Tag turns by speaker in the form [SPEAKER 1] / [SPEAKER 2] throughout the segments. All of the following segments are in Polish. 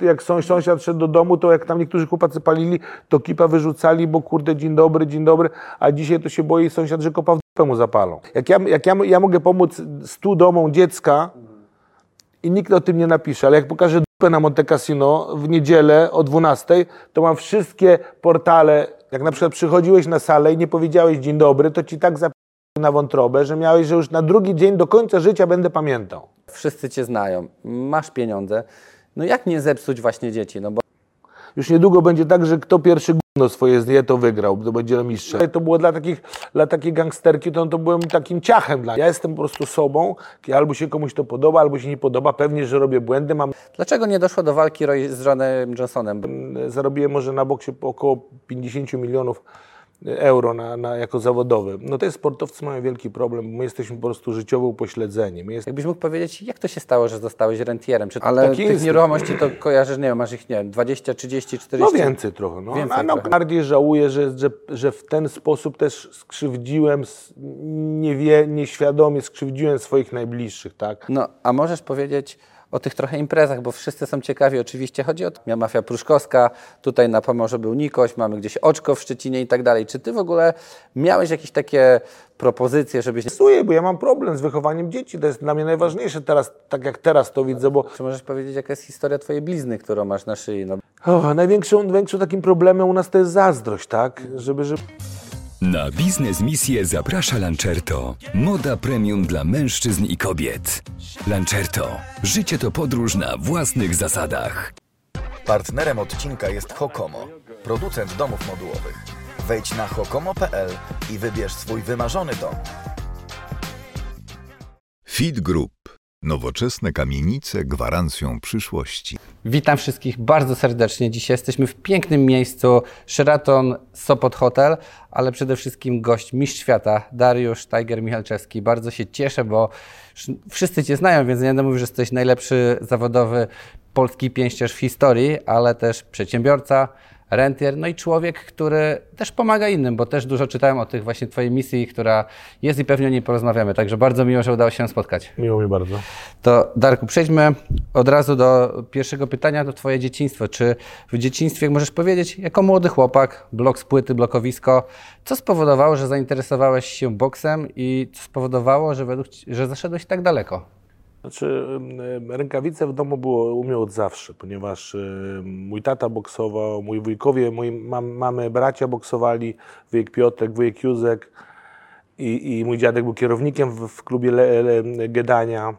[SPEAKER 1] jak sąsiad szedł do domu, to jak tam niektórzy chłopacy palili, to kipa wyrzucali, bo kurde, dzień dobry, dzień dobry, a dzisiaj to się boi sąsiad, że kopa w dupę mu zapalą. Jak ja, jak ja, ja mogę pomóc stu domom dziecka i nikt o tym nie napisze, ale jak pokażę dupę na Monte Cassino w niedzielę o 12, to mam wszystkie portale, jak na przykład przychodziłeś na salę i nie powiedziałeś dzień dobry, to ci tak zapalili na wątrobę, że miałeś, że już na drugi dzień do końca życia będę pamiętał.
[SPEAKER 2] Wszyscy cię znają, masz pieniądze. No jak nie zepsuć właśnie dzieci? No bo
[SPEAKER 1] Już niedługo będzie tak, że kto pierwszy gówno swoje zje, to wygrał, to będzie mistrzem. To było dla takich, dla takiej gangsterki, to, to byłem takim ciachem dla Ja jestem po prostu sobą, albo się komuś to podoba, albo się nie podoba, pewnie, że robię błędy, mam
[SPEAKER 2] dlaczego nie doszło do walki z Johnem Johnsonem?
[SPEAKER 1] zarobiłem może na boksie około 50 milionów euro na, na, jako zawodowy. No to jest sportowcy mają wielki problem, my jesteśmy po prostu życiowo upośledzeni. My jest,
[SPEAKER 2] Jakbyś mógł powiedzieć, jak to się stało, że zostałeś rentierem? Czy, ale tych
[SPEAKER 1] jest.
[SPEAKER 2] nieruchomości to kojarzysz, nie wiem, masz ich, nie wiem, 20, 30, 40?
[SPEAKER 1] no więcej trochę. No.
[SPEAKER 2] Więcej
[SPEAKER 1] a no,
[SPEAKER 2] trochę.
[SPEAKER 1] bardziej żałuję, że, że, że w ten sposób też skrzywdziłem, nie wie, nieświadomie skrzywdziłem swoich najbliższych, tak?
[SPEAKER 2] No, a możesz powiedzieć o tych trochę imprezach, bo wszyscy są ciekawi, oczywiście chodzi o to. Miała Mafia Pruszkowska, tutaj na Pomorzu był Nikoś, mamy gdzieś Oczko w Szczecinie i tak dalej. Czy ty w ogóle miałeś jakieś takie propozycje, żebyś...
[SPEAKER 1] Stresuję, bo ja mam problem z wychowaniem dzieci, to jest dla mnie najważniejsze teraz, tak jak teraz to widzę, bo
[SPEAKER 2] Czy możesz powiedzieć, jaka jest historia twojej blizny, którą masz na szyi? No,
[SPEAKER 1] o, największym, największym takim problemem u nas to jest zazdrość, tak? Żeby, żeby
[SPEAKER 3] Na biznes misję zaprasza Lancerto. Moda premium dla mężczyzn i kobiet. Lancerto. Życie to podróż na własnych zasadach.
[SPEAKER 4] Partnerem odcinka jest Hokomo, producent domów modułowych. Wejdź na hokomo.pl i wybierz swój wymarzony dom.
[SPEAKER 5] Feed Group. Nowoczesne kamienice gwarancją przyszłości.
[SPEAKER 2] Witam wszystkich bardzo serdecznie. Dzisiaj jesteśmy w pięknym miejscu Sheraton Sopot Hotel, ale przede wszystkim gość mistrz świata Dariusz Tiger Michalczewski. bardzo się cieszę, bo sz- wszyscy Cię znają, więc nie będę mówił, że jesteś najlepszy zawodowy polski pięściarz w historii, ale też przedsiębiorca, rentier, no i człowiek, który też pomaga innym, bo też dużo czytałem o tych właśnie Twojej misji, która jest i pewnie o niej porozmawiamy. Także bardzo miło, że udało się spotkać.
[SPEAKER 1] miło mi bardzo.
[SPEAKER 2] To Darku, przejdźmy od razu do pierwszego pytania, do Twoje dzieciństwo. Czy w dzieciństwie możesz powiedzieć, jako młody chłopak, blok z płyty, blokowisko, co spowodowało, że zainteresowałeś się boksem i co spowodowało, że, według, że zaszedłeś tak daleko?
[SPEAKER 1] Znaczy, rękawice w domu było u mnie od zawsze, ponieważ mój tata boksował, mój wujkowie, moi mam, mamy bracia boksowali, wujek Piotrek, wujek Józek i, i mój dziadek był kierownikiem w, w klubie Le, Le, Gedania.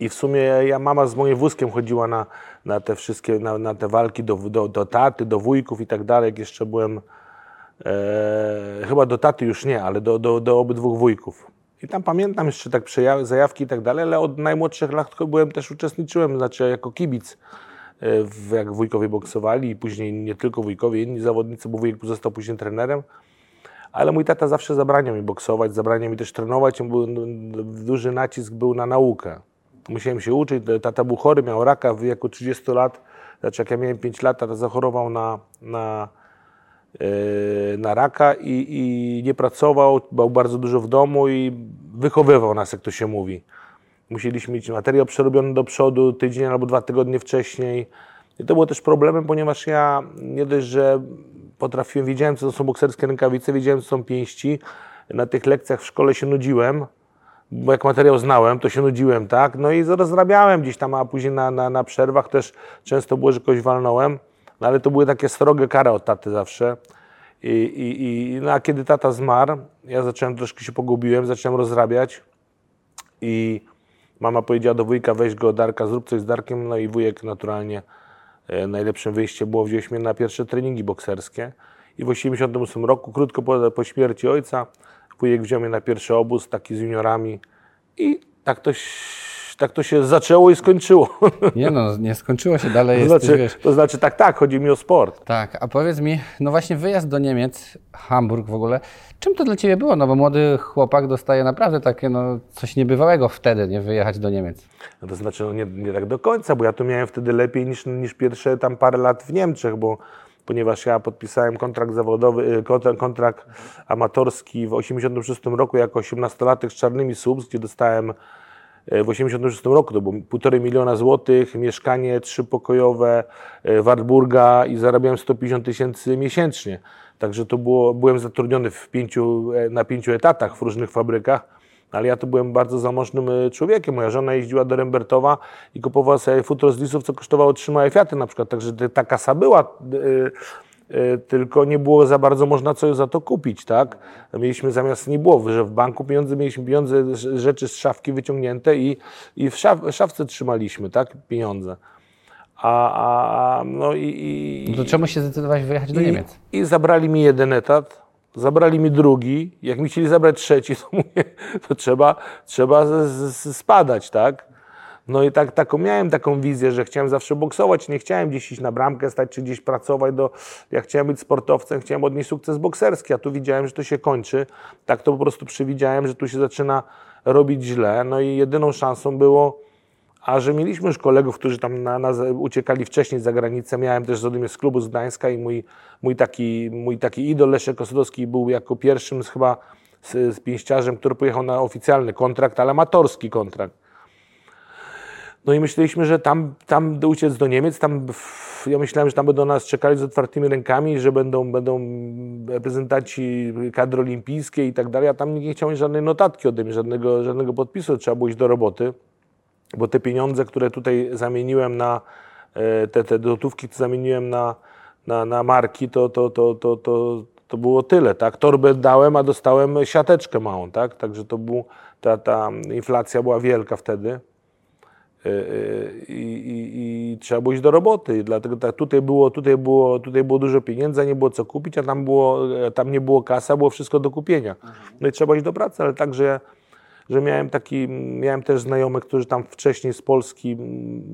[SPEAKER 1] I w sumie ja, mama z moim wózkiem chodziła na, na te wszystkie, na, na te walki do, do, do taty, do wujków i tak dalej, jak jeszcze byłem, e, chyba do taty już nie, ale do, do, do obydwu wujków. I tam pamiętam jeszcze tak zajawki i tak dalej, ale od najmłodszych lat byłem też uczestniczyłem, znaczy jako kibic, e, w, jak wujkowie boksowali i później nie tylko wujkowie, inni zawodnicy, bo wujek został później trenerem. Ale mój tata zawsze zabraniał mi boksować, zabraniał mi też trenować. Był, duży nacisk był na naukę. Musiałem się uczyć. Tata był chory, miał raka w wieku 30 lat. Znaczy jak ja miałem 5 lat, tata zachorował na, na, na raka i, i nie pracował, był bardzo dużo w domu i wychowywał nas, jak to się mówi. Musieliśmy mieć materiał przerobiony do przodu tydzień albo dwa tygodnie wcześniej. I to było też problemem, ponieważ ja nie dość, że potrafiłem, wiedziałem, co to są bokserskie rękawice, wiedziałem, co są pięści. Na tych lekcjach w szkole się nudziłem, bo jak materiał znałem, to się nudziłem, tak? No i rozrabiałem gdzieś tam, a później na, na, na przerwach też często było, że kogoś walnąłem, no ale to były takie srogie kary od taty zawsze. I, i, i, no a kiedy tata zmarł, ja zacząłem, troszkę się pogubiłem, zacząłem rozrabiać i mama powiedziała do wujka, weź go Darka, zrób coś z Darkiem, no i wujek naturalnie e, najlepszym wyjściem było wziąć mnie na pierwsze treningi bokserskie. I w 1988 roku, krótko po, po śmierci ojca, wujek wziął mnie na pierwszy obóz, taki z juniorami i tak to, tak to się zaczęło i skończyło.
[SPEAKER 2] Nie no, nie skończyło się dalej,
[SPEAKER 1] to,
[SPEAKER 2] jesteś,
[SPEAKER 1] znaczy, to znaczy, tak, tak, chodzi mi o sport.
[SPEAKER 2] Tak, a powiedz mi, no właśnie wyjazd do Niemiec, Hamburg w ogóle, czym to dla Ciebie było? No bo młody chłopak dostaje naprawdę takie, no coś niebywałego wtedy, nie wyjechać do Niemiec.
[SPEAKER 1] No to znaczy, no nie, nie tak do końca, bo ja tu miałem wtedy lepiej niż, niż pierwsze tam parę lat w Niemczech, bo ponieważ ja podpisałem kontrakt zawodowy, y, kontra- kontrakt amatorski w 86 roku jako 18-latek z Czarnymi Subs, gdzie dostałem w 86 roku, to było półtorej miliona złotych, mieszkanie trzypokojowe, e, Wartburga i zarabiałem 150 tysięcy miesięcznie. Także to było, byłem zatrudniony w pięciu, e, na pięciu etatach w różnych fabrykach, ale ja to byłem bardzo zamożnym e, człowiekiem. Moja żona jeździła do Rembertowa i kupowała sobie futro z lisów, co kosztowało trzy małe Fiaty na przykład. Także ta kasa była, e, e, tylko nie było za bardzo można coś za to kupić, tak? Mieliśmy zamiast, nie było, że w banku pieniądze, mieliśmy pieniądze, rz- rzeczy z szafki wyciągnięte i, i w szaf, szafce trzymaliśmy, tak? Pieniądze. A, a, a no i, i,
[SPEAKER 2] No to czemu się zdecydowałeś wyjechać do
[SPEAKER 1] i,
[SPEAKER 2] Niemiec?
[SPEAKER 1] I zabrali mi jeden etat, zabrali mi drugi. Jak mi chcieli zabrać trzeci, to mówię, to trzeba, trzeba z, z, spadać, tak? No i tak, taką miałem taką wizję, że chciałem zawsze boksować, nie chciałem gdzieś iść na bramkę stać, czy gdzieś pracować. Do, ja chciałem być sportowcem, chciałem odnieść sukces bokserski, a tu widziałem, że to się kończy. Tak to po prostu przewidziałem, że tu się zaczyna robić źle. No i jedyną szansą było, a że mieliśmy już kolegów, którzy tam na, na, uciekali wcześniej za granicę. Miałem też rodem z klubu z Gdańska i mój, mój, taki, mój taki idol Leszek Osodowski był jako pierwszym z, chyba z, z pięściarzem, który pojechał na oficjalny kontrakt, ale amatorski kontrakt. No i myśleliśmy, że tam, tam uciec do Niemiec, tam ja myślałem, że tam będą nas czekali z otwartymi rękami, że będą, będą reprezentanci kadry olimpijskiej i tak dalej, a tam nie chciał żadnej notatki ode mnie, żadnego, żadnego podpisu, trzeba było iść do roboty bo te pieniądze, które tutaj zamieniłem na e, te, te gotówki, które zamieniłem na, na, na marki, to, to, to, to, to, to było tyle, tak? Torbę dałem, a dostałem siateczkę małą, tak? Także to był, ta, ta inflacja była wielka wtedy. E, e, I, i, trzeba było iść do roboty. Dlatego tak, tutaj, było, tutaj, było, tutaj było dużo pieniędzy, nie było co kupić, a tam, było, e, tam nie było kasa, było wszystko do kupienia. No i trzeba iść do pracy, ale także że miałem taki, miałem też znajomych, którzy tam wcześniej z Polski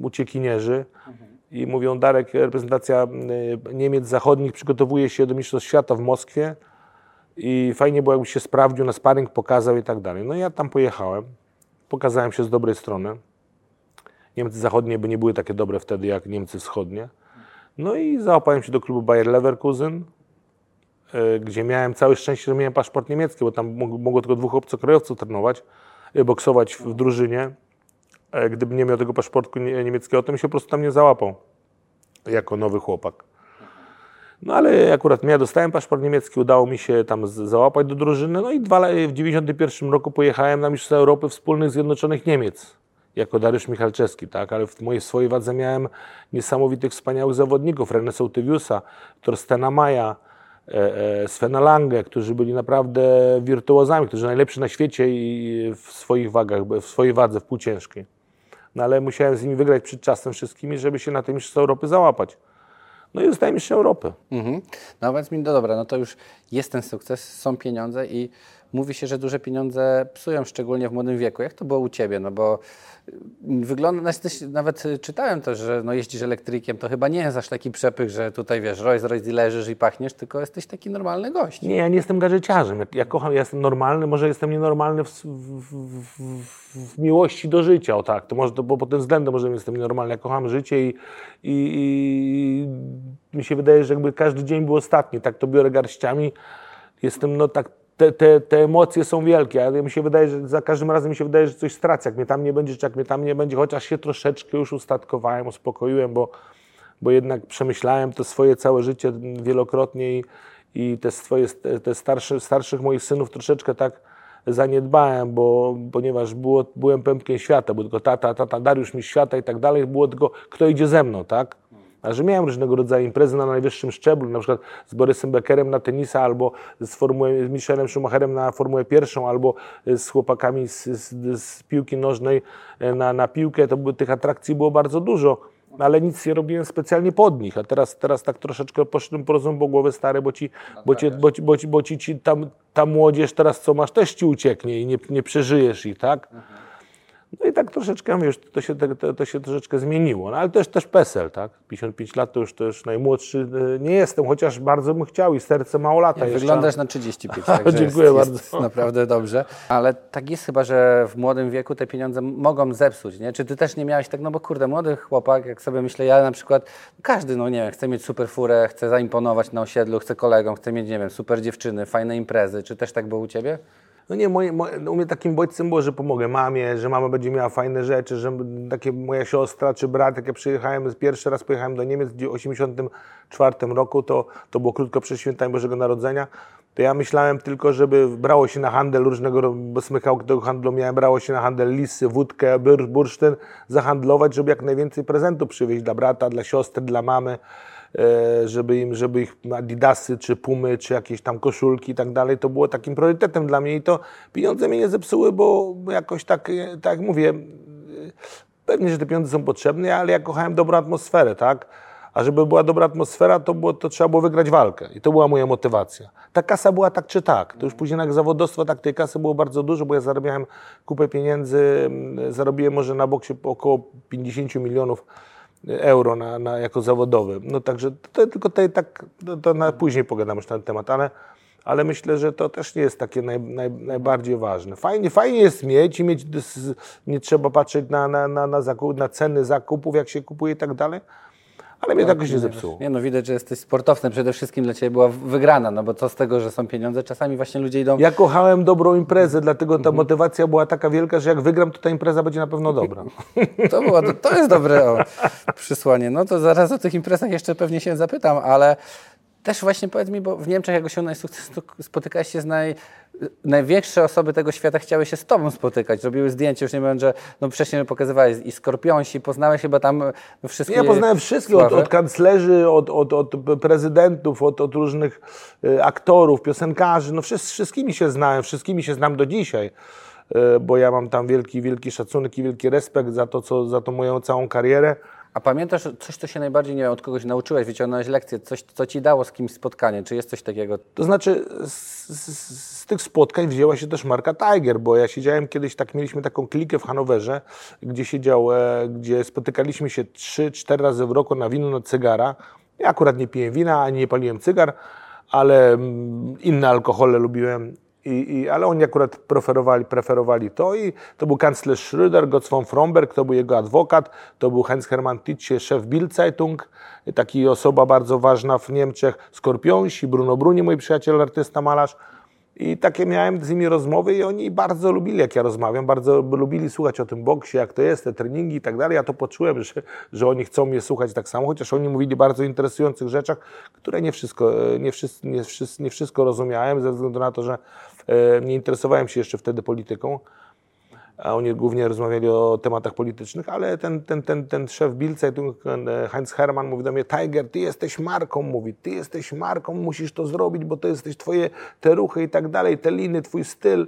[SPEAKER 1] uciekinierzy i mówią, Darek, reprezentacja y, Niemiec Zachodnich przygotowuje się do Mistrzostw Świata w Moskwie i fajnie było, jakbyś się sprawdził na sparring, pokazał i tak dalej. No i ja tam pojechałem, pokazałem się z dobrej strony. Niemcy Zachodnie by nie były takie dobre wtedy jak Niemcy Wschodnie. No i załapałem się do klubu Bayer Leverkusen, e, gdzie miałem całe szczęście, że miałem paszport niemiecki, bo tam mog- mogło tylko dwóch obcokrajowców trenować, e, boksować w drużynie. E, Gdybym nie miał tego paszportu nie- niemieckiego, to bym się po prostu tam nie załapał jako nowy chłopak. No ale akurat ja dostałem paszport niemiecki, udało mi się tam załapać do drużyny. No i dwa, w 91 roku pojechałem na Mistrzostwa Europy Wspólnych Zjednoczonych Niemiec jako Dariusz Michalczewski, tak? Ale w mojej swojej wadze miałem niesamowitych, wspaniałych zawodników. René Sołtywiusa, Torstena Maja, e, e, Svena Lange, którzy byli naprawdę wirtuozami, którzy najlepsi na świecie i w swoich wagach, w swojej wadze w półciężkiej. No ale musiałem z nimi wygrać przed czasem wszystkimi, żeby się na tej Mistrzostwa Europy załapać. No i zostałem mistrzem Europy.
[SPEAKER 2] Mhm. No powiedz mi, no dobra, no to już jest ten sukces, są pieniądze i mówi się, że duże pieniądze psują, szczególnie w młodym wieku. Jak to było u Ciebie? No bo y, wygląda, no nawet y, czytałem też, że no jeździsz elektrykiem, to chyba nie jest aż taki przepych, że tutaj wiesz, Rolls Royce i leżysz i pachniesz, tylko jesteś taki normalny gość.
[SPEAKER 1] Nie, ja nie jestem gadżeciarzem. Ja, ja kocham, ja jestem normalny, może jestem nienormalny w, w, w, w miłości do życia, o tak. To może, to, bo pod tym względem może jestem nienormalny. Ja kocham życie i, i, i mi się wydaje, że jakby każdy dzień był ostatni. Tak to biorę garściami. Jestem, no tak, te, te, te emocje są wielkie, ale mi się wydaje, że za każdym razem mi się wydaje, że coś stracę. Jak mnie tam nie będzie, czy jak mnie tam nie będzie, chociaż się troszeczkę już ustatkowałem, uspokoiłem, bo bo jednak przemyślałem to swoje całe życie wielokrotnie i, i te swoje, te starsze, starszych moich synów troszeczkę tak zaniedbałem, bo, ponieważ było, byłem pępkiem świata, był tylko tata, tata, Dariusz mi świata i tak dalej, było tylko kto idzie ze mną, tak? A że miałem różnego rodzaju imprezy na najwyższym szczeblu, na przykład z Borysem Beckerem na tenisa, albo z, formułę, z Michelem Schumacherem na Formułę pierwszą, albo z chłopakami z, z, z piłki nożnej na, na piłkę, to by, tych atrakcji było bardzo dużo ale nic nie robiłem specjalnie pod nich, a teraz, teraz tak troszeczkę poszedłem po rozum po głowę stary, bo ci, bo ci, bo ci, bo ci, bo ci, ci tam, ta młodzież teraz co masz też ci ucieknie i nie, nie przeżyjesz ich, tak? No i tak troszeczkę, wiesz, to się, to, to się troszeczkę zmieniło, no ale też też PESEL, tak? 55 lat to już też najmłodszy e, nie jestem, chociaż bardzo bym chciał i serce mało lata jeszcze.
[SPEAKER 2] Wyglądasz na 35, także
[SPEAKER 1] Dziękuję
[SPEAKER 2] jest,
[SPEAKER 1] bardzo.
[SPEAKER 2] jest naprawdę dobrze. Ale tak jest chyba, że w młodym wieku te pieniądze mogą zepsuć, nie? Czy ty też nie miałeś tak, no bo kurde, młody chłopak, jak sobie myślę, ja na przykład, każdy, no nie wiem, chce mieć super furę, chce zaimponować na osiedlu, chce kolegom, chce mieć, nie wiem, super dziewczyny, fajne imprezy. Czy też tak było u Ciebie?
[SPEAKER 1] No nie, moje, moje, u mnie takim bodźcem było, że pomogę mamie, że mama będzie miała fajne rzeczy, że takie moja siostra czy brat, jak ja przyjechałem, pierwszy raz pojechałem do Niemiec w 1984 roku, to, to było krótko przed świętami Bożego Narodzenia, to ja myślałem tylko, żeby brało się na handel różnego, bo smykał tego handlu miałem, brało się na handel lisy, wódkę, bur, bursztyn, zahandlować, żeby jak najwięcej prezentów przywieźć dla brata, dla siostry, dla mamy, żeby im, żeby ich adidasy, czy pumy, czy jakieś tam koszulki i tak dalej, to było takim priorytetem dla mnie i to pieniądze mnie nie zepsuły, bo jakoś tak, e, tak jak mówię, e, pewnie, że te pieniądze są potrzebne, ale ja kochałem dobrą atmosferę, tak? A żeby była dobra atmosfera, to, było, to trzeba było wygrać walkę. I to była moja motywacja. Ta kasa była tak czy tak. To już później jak zawodowstwo, tak tej kasy było bardzo dużo, bo ja zarabiałem kupę pieniędzy. Zarobiłem może na boksie około 50 milionów euro na, na, jako zawodowy. No także to, tylko tej, tak, to, to na, później pogadam już na ten temat, ale, ale myślę, że to też nie jest takie naj, naj, najbardziej ważne. Fajnie, fajnie jest mieć i mieć, nie trzeba patrzeć na, na, na, na, zakup, na ceny zakupów, jak się kupuje i tak dalej, ale mnie to jakoś nie zepsuło.
[SPEAKER 2] Nie no, widać, że jesteś sportowcem. Przede wszystkim dla Ciebie była wygrana, no bo co z tego, że są pieniądze? Czasami właśnie ludzie idą...
[SPEAKER 1] Ja kochałem dobrą imprezę, dlatego ta motywacja była taka wielka, że jak wygram, to ta impreza będzie na pewno dobra.
[SPEAKER 2] To, było, to jest dobre o, przysłanie. No to zaraz o tych imprezach jeszcze pewnie się zapytam, ale też właśnie powiedz mi, bo w Niemczech jak osiągnąłeś sukces, spotykałeś się z naj, największe osoby tego świata, chciały się z Tobą spotykać, robiły zdjęcia, już nie mówiąc, że no wcześniej pokazywałeś i Skorpionsi, poznałeś chyba tam wszystkie
[SPEAKER 1] Ja poznałem wszystkich, od, od kanclerzy, od, od, od prezydentów, od, od różnych y, aktorów, piosenkarzy, no wszys, wszystkimi się znałem, wszystkimi się znam do dzisiaj, y, bo ja mam tam wielki, wielki szacunek i wielki respekt za to, co, za tą moją całą karierę.
[SPEAKER 2] A pamiętasz coś, co się najbardziej, nie wiem, od kogoś nauczyłeś, wyciągnąłeś lekcję, coś, co Ci dało z kimś spotkanie? Czy jest coś takiego?
[SPEAKER 1] To znaczy, z, z, z tych spotkań wzięła się też marka Tiger, bo ja siedziałem kiedyś, tak mieliśmy taką klikę w Hanowerze, gdzie siedział, e, gdzie spotykaliśmy się 3-4 razy w roku na wino, na cygara. Ja akurat nie piję wina, ani nie paliłem cygar, ale mm, inne alkohole lubiłem. I, i, ale oni akurat preferowali, preferowali to i to był kanclerz Schröder, Gotz von Fromberg, to był jego adwokat, to był Heinz-Hermann Titsche, szef Bild-Zeitung, taki osoba bardzo ważna w Niemczech, Skorpionsi, Bruno Bruni, mój przyjaciel, artysta, malarz. I takie miałem z nimi rozmowy i oni bardzo lubili, jak ja rozmawiam, bardzo lubili słuchać o tym boksie, jak to jest, te treningi i tak dalej. Ja to poczułem, że, że oni chcą mnie słuchać tak samo, chociaż oni mówili bardzo interesujących rzeczach, które nie wszystko, e, nie wszystko, nie nie wszystko rozumiałem, ze względu na to, że nie interesowałem się jeszcze wtedy polityką a oni głównie rozmawiali o tematach politycznych, ale ten, ten, ten, ten szef Bild Zeitung, e, Heinz Hermann mówi do mnie, Tiger, ty jesteś marką, mówi, ty jesteś marką, musisz to zrobić, bo to jesteś twoje te ruchy i tak dalej, te liny, twój styl.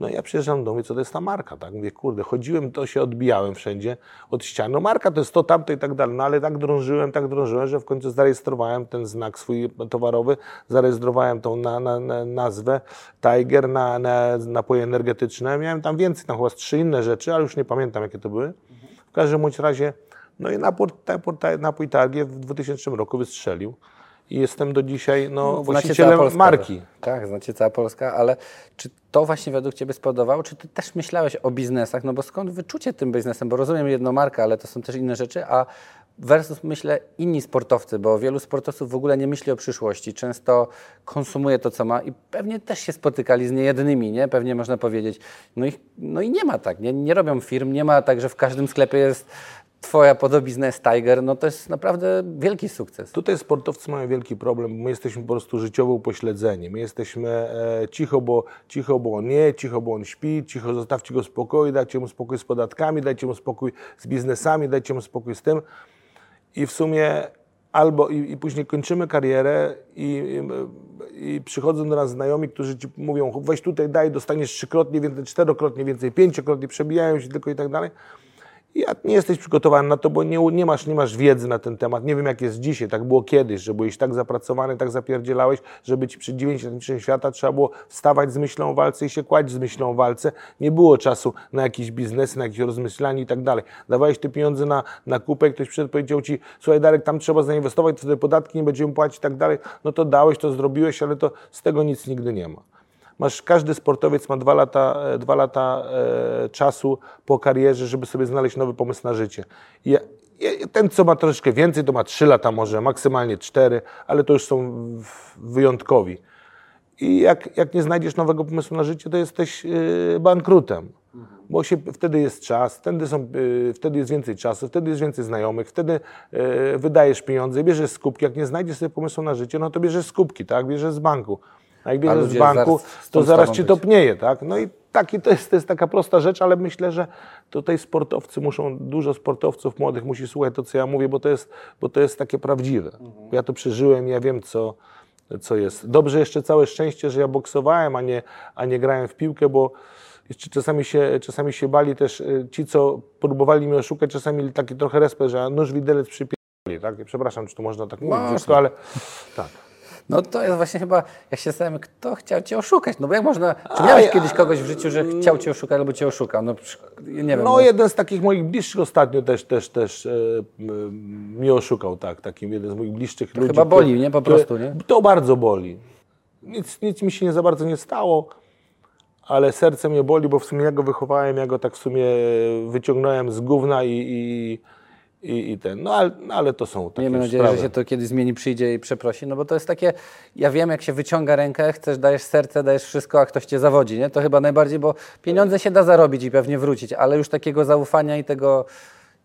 [SPEAKER 1] No ja przyjeżdżam do co to jest ta marka, tak? Mówię, kurde, chodziłem, to się odbijałem wszędzie od ścian. No marka to jest to, tamto i tak dalej. No ale tak drążyłem, tak drążyłem, że w końcu zarejestrowałem ten znak swój towarowy, zarejestrowałem tą na, na, na nazwę Tiger na, na napoje energetyczne. Miałem tam więcej, tam chyba trzy inne rzeczy, ale już nie pamiętam, jakie to były. W każdym bądź razie, no i napój, napój, napój Targie w 2000 roku wystrzelił. I jestem do dzisiaj no,
[SPEAKER 2] Znacie
[SPEAKER 1] właścicielem
[SPEAKER 2] Polska,
[SPEAKER 1] marki.
[SPEAKER 2] Tak, znacie cała Polska, ale czy to właśnie według Ciebie spowodowało, czy Ty też myślałeś o biznesach? No bo skąd wyczucie tym biznesem? Bo rozumiem jedną markę, ale to są też inne rzeczy, a versus myślę inni sportowcy, bo wielu sportowców w ogóle nie myśli o przyszłości, często konsumuje to, co ma i pewnie też się spotykali z niejednymi, nie? Pewnie można powiedzieć. No i, no i nie ma tak, nie? nie robią firm, nie ma tak, że w każdym sklepie jest Twoja podobizna Tiger, no to jest naprawdę wielki sukces.
[SPEAKER 1] Tutaj sportowcy mają wielki problem, my jesteśmy po prostu życiowo upośledzeni. My jesteśmy e, cicho, bo, cicho, bo on nie, cicho, bo on śpi, cicho, zostawcie go w spokoju, dajcie mu spokój z podatkami, dajcie mu spokój z biznesami, dajcie mu spokój z tym. I w sumie albo i, i później kończymy karierę i, i, i przychodzą do nas znajomi, którzy ci mówią, weź tutaj daj, dostaniesz trzykrotnie więcej, czterokrotnie więcej, pięciokrotnie, przebijają się tylko i tak dalej. Ja nie jesteś przygotowany na to, bo nie, nie, masz, nie masz wiedzy na ten temat. Nie wiem, jak jest dzisiaj. Tak było kiedyś, że byłeś tak zapracowany, tak zapierdzielałeś, że być przy 90 świata trzeba było wstawać z myślą o walce i się kłaść z myślą o walce. Nie było czasu na jakiś biznes, na jakieś rozmyślanie i tak dalej. Dawałeś te pieniądze na, na kupę, ktoś przyszedł powiedział ci, słuchaj Darek, tam trzeba zainwestować, wtedy podatki nie będziemy płacić i tak dalej. No to dałeś, to zrobiłeś, ale to z tego nic nigdy nie ma. Masz, każdy sportowiec ma dwa lata, e, dwa lata e, czasu po karierze, żeby sobie znaleźć nowy pomysł na życie. I ten, co ma troszeczkę więcej, to ma trzy lata może, maksymalnie cztery, ale to już są wyjątkowi. I jak, jak nie znajdziesz nowego pomysłu na życie, to jesteś yy, bankrutem. Bo się, wtedy jest czas, wtedy, są, yy, wtedy jest więcej czasu, wtedy jest więcej znajomych, wtedy yy, wydajesz pieniądze, bierzesz skupki. Jak nie znajdziesz sobie pomysłu na życie, no to bierzesz skupki, tak? Bierzesz z banku. A jak bierzesz z banku,
[SPEAKER 2] zaraz
[SPEAKER 1] to zaraz ci
[SPEAKER 2] być.
[SPEAKER 1] to pnieje, tak? No i taki, to, jest, to jest taka prosta rzecz, ale myślę, że tutaj sportowcy muszą, dużo sportowców młodych musi słuchać to, co ja mówię, bo to jest, bo to jest takie prawdziwe. Ja to przeżyłem, ja wiem, co, co jest. Dobrze jeszcze całe szczęście, że ja boksowałem, a nie, a nie grałem w piłkę, bo jeszcze czasami się, czasami się bali też y, ci, co próbowali mnie oszukać, czasami taki trochę respekt, że nóż widelec przypierdoli, tak? Przepraszam, czy to można tak mówić, wszystko, ale tak.
[SPEAKER 2] No to jest właśnie chyba, jak się zastanawiam, kto chciał cię oszukać? No bo jak można, czy miałeś kiedyś kogoś w życiu, że chciał cię oszukać albo cię oszukał? No nie wiem.
[SPEAKER 1] No, jeden z takich moich bliższych ostatnio też, też, też e, mnie oszukał, tak, takim jeden z moich bliższych ludzi.
[SPEAKER 2] chyba
[SPEAKER 1] który-
[SPEAKER 2] boli, nie? Po
[SPEAKER 1] który-
[SPEAKER 2] prostu, nie?
[SPEAKER 1] To bardzo boli. Nic, nic mi się nie za bardzo nie stało, ale serce mnie boli, bo w sumie ja go wychowałem, ja go tak w sumie wyciągnąłem z gówna i, i, i, i ten, no ale, no, ale to są takie
[SPEAKER 2] Miejmy nadzieję,
[SPEAKER 1] sprawy.
[SPEAKER 2] że się to kiedyś zmieni, przyjdzie i przeprosi, no bo to jest takie, ja wiem, jak się wyciąga rękę, chcesz, dajesz serce, dajesz wszystko, a ktoś cię zawodzi, nie? To chyba najbardziej, bo pieniądze się da zarobić i pewnie wrócić, ale już takiego zaufania i tego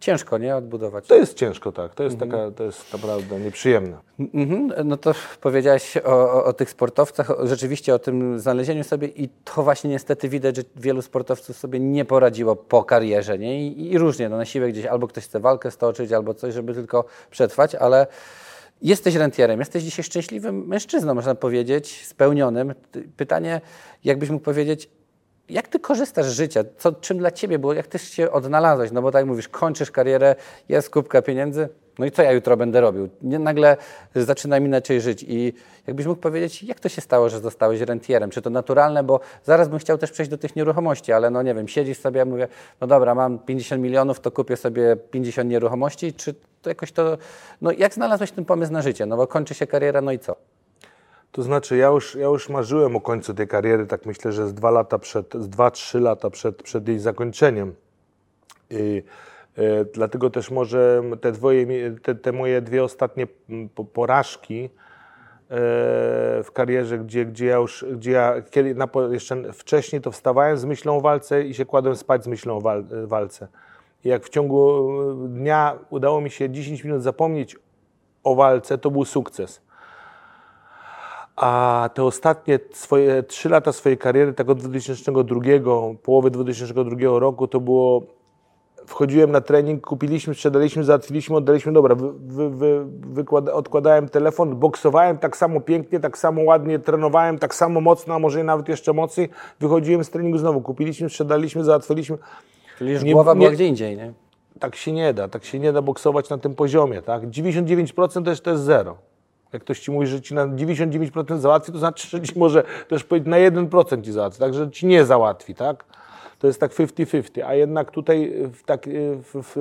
[SPEAKER 2] ciężko, nie? Odbudować.
[SPEAKER 1] To jest ciężko, tak, to jest, taka, to jest naprawdę nieprzyjemne.
[SPEAKER 2] Mhm. No to powiedziałeś o, o, o tych sportowcach, rzeczywiście o tym znalezieniu sobie i to właśnie niestety widać, że wielu sportowców sobie nie poradziło po karierze, nie? I, i różnie, no na siłę gdzieś albo ktoś chce walkę stoczyć, albo coś, żeby tylko przetrwać, ale jesteś rentierem, jesteś dzisiaj szczęśliwym mężczyzną, można powiedzieć, spełnionym. Pytanie, jakbyś mógł powiedzieć, jak ty korzystasz z życia? Co, czym dla ciebie było? Jak ty się odnalazłeś? No bo tak mówisz, kończysz karierę, jest kubka pieniędzy, no i co ja jutro będę robił? Nie, nagle zaczynam inaczej żyć i jakbyś mógł powiedzieć, jak to się stało, że zostałeś rentierem? Czy to naturalne? Bo zaraz bym chciał też przejść do tych nieruchomości, ale no nie wiem, siedzisz sobie, ja mówię, no dobra, mam 50 milionów, to kupię sobie 50 nieruchomości, czy to jakoś to, no jak znalazłeś ten pomysł na życie? No bo kończy się kariera, no i co?
[SPEAKER 1] To znaczy, ja już, ja już marzyłem o końcu tej kariery, tak myślę, że z dwa lata przed, z dwa, trzy lata przed, przed jej zakończeniem. I, e, dlatego też może te, dwoje, te, te moje dwie ostatnie mm, po- porażki e, w karierze, gdzie, gdzie ja już, gdzie ja kiedy, na, jeszcze wcześniej to wstawałem z myślą o walce i się kładłem spać z myślą o wal, walce. I jak w ciągu e, dnia udało mi się 10 minut zapomnieć o walce, to był sukces. A te ostatnie swoje trzy lata swojej kariery, tak od 2002, połowy 2002 roku, to było. Wchodziłem na trening, kupiliśmy, sprzedaliśmy, załatwiliśmy, oddaliśmy. Dobra, wy, wy, wy, wykłada, odkładałem telefon, boksowałem tak samo pięknie, tak samo ładnie, trenowałem tak samo mocno, a może nawet jeszcze mocniej. Wychodziłem z treningu znowu, kupiliśmy, sprzedaliśmy, załatwiliśmy.
[SPEAKER 2] Czyli już
[SPEAKER 1] Nie-
[SPEAKER 2] głowa była
[SPEAKER 1] nie-
[SPEAKER 2] gdzie indziej, nie?
[SPEAKER 1] Tak się nie da, tak się nie da boksować na tym poziomie, tak? 99% to jest, to jest zero. Jak ktoś ci mówi, że ci na 99% załatwi, to znaczy, że ci może też powiedzieć na 1% ci załatwi, tak? Że ci nie załatwi, tak? To jest tak 50-50, a jednak tutaj w, tak, w, w,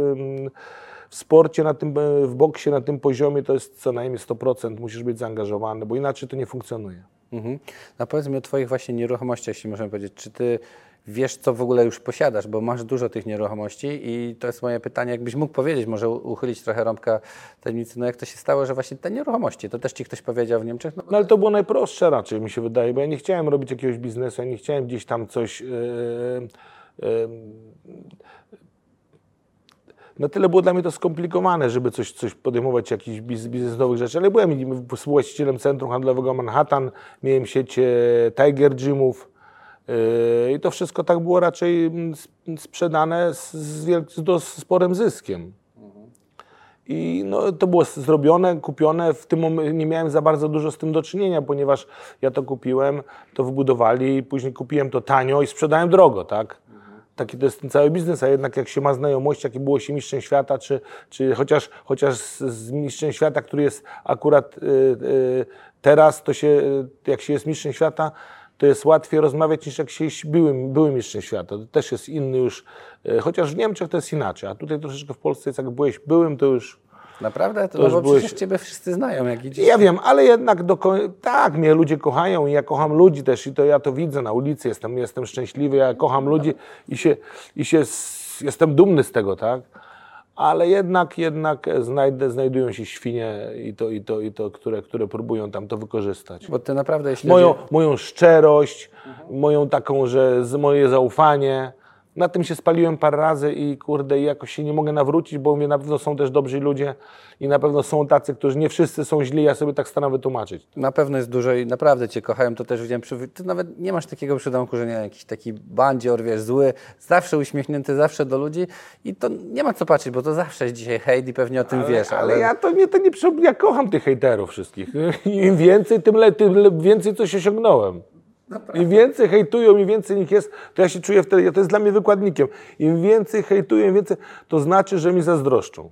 [SPEAKER 1] w sporcie, na tym, w boksie na tym poziomie to jest co najmniej 100%, musisz być zaangażowany, bo inaczej to nie funkcjonuje.
[SPEAKER 2] Mhm. A powiedz mi o Twoich właśnie nieruchomościach, jeśli możemy powiedzieć. Czy Ty wiesz, co w ogóle już posiadasz, bo masz dużo tych nieruchomości i to jest moje pytanie, jakbyś mógł powiedzieć, może uchylić trochę rąbka tajemnicy, no jak to się stało, że właśnie te nieruchomości, to też Ci ktoś powiedział w Niemczech? No,
[SPEAKER 1] No ale to było najprostsze raczej, mi się wydaje, bo ja nie chciałem robić jakiegoś biznesu, ja nie chciałem gdzieś tam coś... Yy, yy, na tyle było dla mnie to skomplikowane, żeby coś, coś podejmować, jakiś biz, biznes nowych rzeczy, ale byłem współwłaścicielem centrum handlowego Manhattan, miałem sieć e, Tiger Gymów i to wszystko tak było raczej mm, sp- sprzedane z, z, sporym zyskiem. I no, to było zrobione, kupione. W tym nie miałem za bardzo dużo z tym do czynienia, ponieważ ja to kupiłem, to wybudowali, później kupiłem to tanio i sprzedałem drogo, tak? Taki to jest ten cały biznes, a jednak jak się ma znajomość, jaki było się mistrzem świata, czy, czy chociaż, chociaż z, mistrzem świata, który jest akurat y, y, teraz, to się, jak się jest mistrzem świata, to jest łatwiej rozmawiać niż jak się jest byłym, byłym mistrzem świata. To też jest inny już, y, chociaż w Niemczech to jest inaczej, a tutaj troszeczkę w Polsce jest jak byłeś byłym, to już...
[SPEAKER 2] naprawdę? To,
[SPEAKER 1] to już
[SPEAKER 2] no bo
[SPEAKER 1] byłeś-
[SPEAKER 2] przecież Ciebie wszyscy znają, jak idziesz.
[SPEAKER 1] Ja wiem, ale jednak do tak, mnie ludzie kochają i ja kocham ludzi też i to ja to widzę na ulicy, jestem, jestem szczęśliwy, ja kocham ludzi i się, i się s- jestem dumny z tego, tak? Ale jednak, jednak znajdę, znajdują się świnie i to, i to, i to które, które próbują tam to wykorzystać.
[SPEAKER 2] Bo ty naprawdę, jeśli
[SPEAKER 1] Moją, moją szczerość, moją taką, że moje zaufanie. Na tym się spaliłem parę razy i kurde, jakoś się nie mogę nawrócić, bo mówię, na pewno są też dobrzy ludzie i na pewno są tacy, którzy nie wszyscy są źli, ja sobie tak staram wytłumaczyć.
[SPEAKER 2] Na pewno jest dużo i naprawdę Cię kochają, to też widziałem. Przy, ty nawet nie masz takiego przydomku, że nie jakiś taki bandzior, wiesz, zły, zawsze uśmiechnięty, zawsze do ludzi i to nie ma co patrzeć, bo to zawsze jest dzisiaj hejt i pewnie o tym wiesz, ale,
[SPEAKER 1] ale ja to nie, to nie ja kocham tych hejterów wszystkich. Im więcej, tym, le, tym le, więcej coś osiągnąłem. Im więcej hejtują, im więcej nich jest, to ja się czuję wtedy, to jest dla mnie wykładnikiem. Im więcej hejtują, im więcej, to znaczy, że mi zazdroszczą.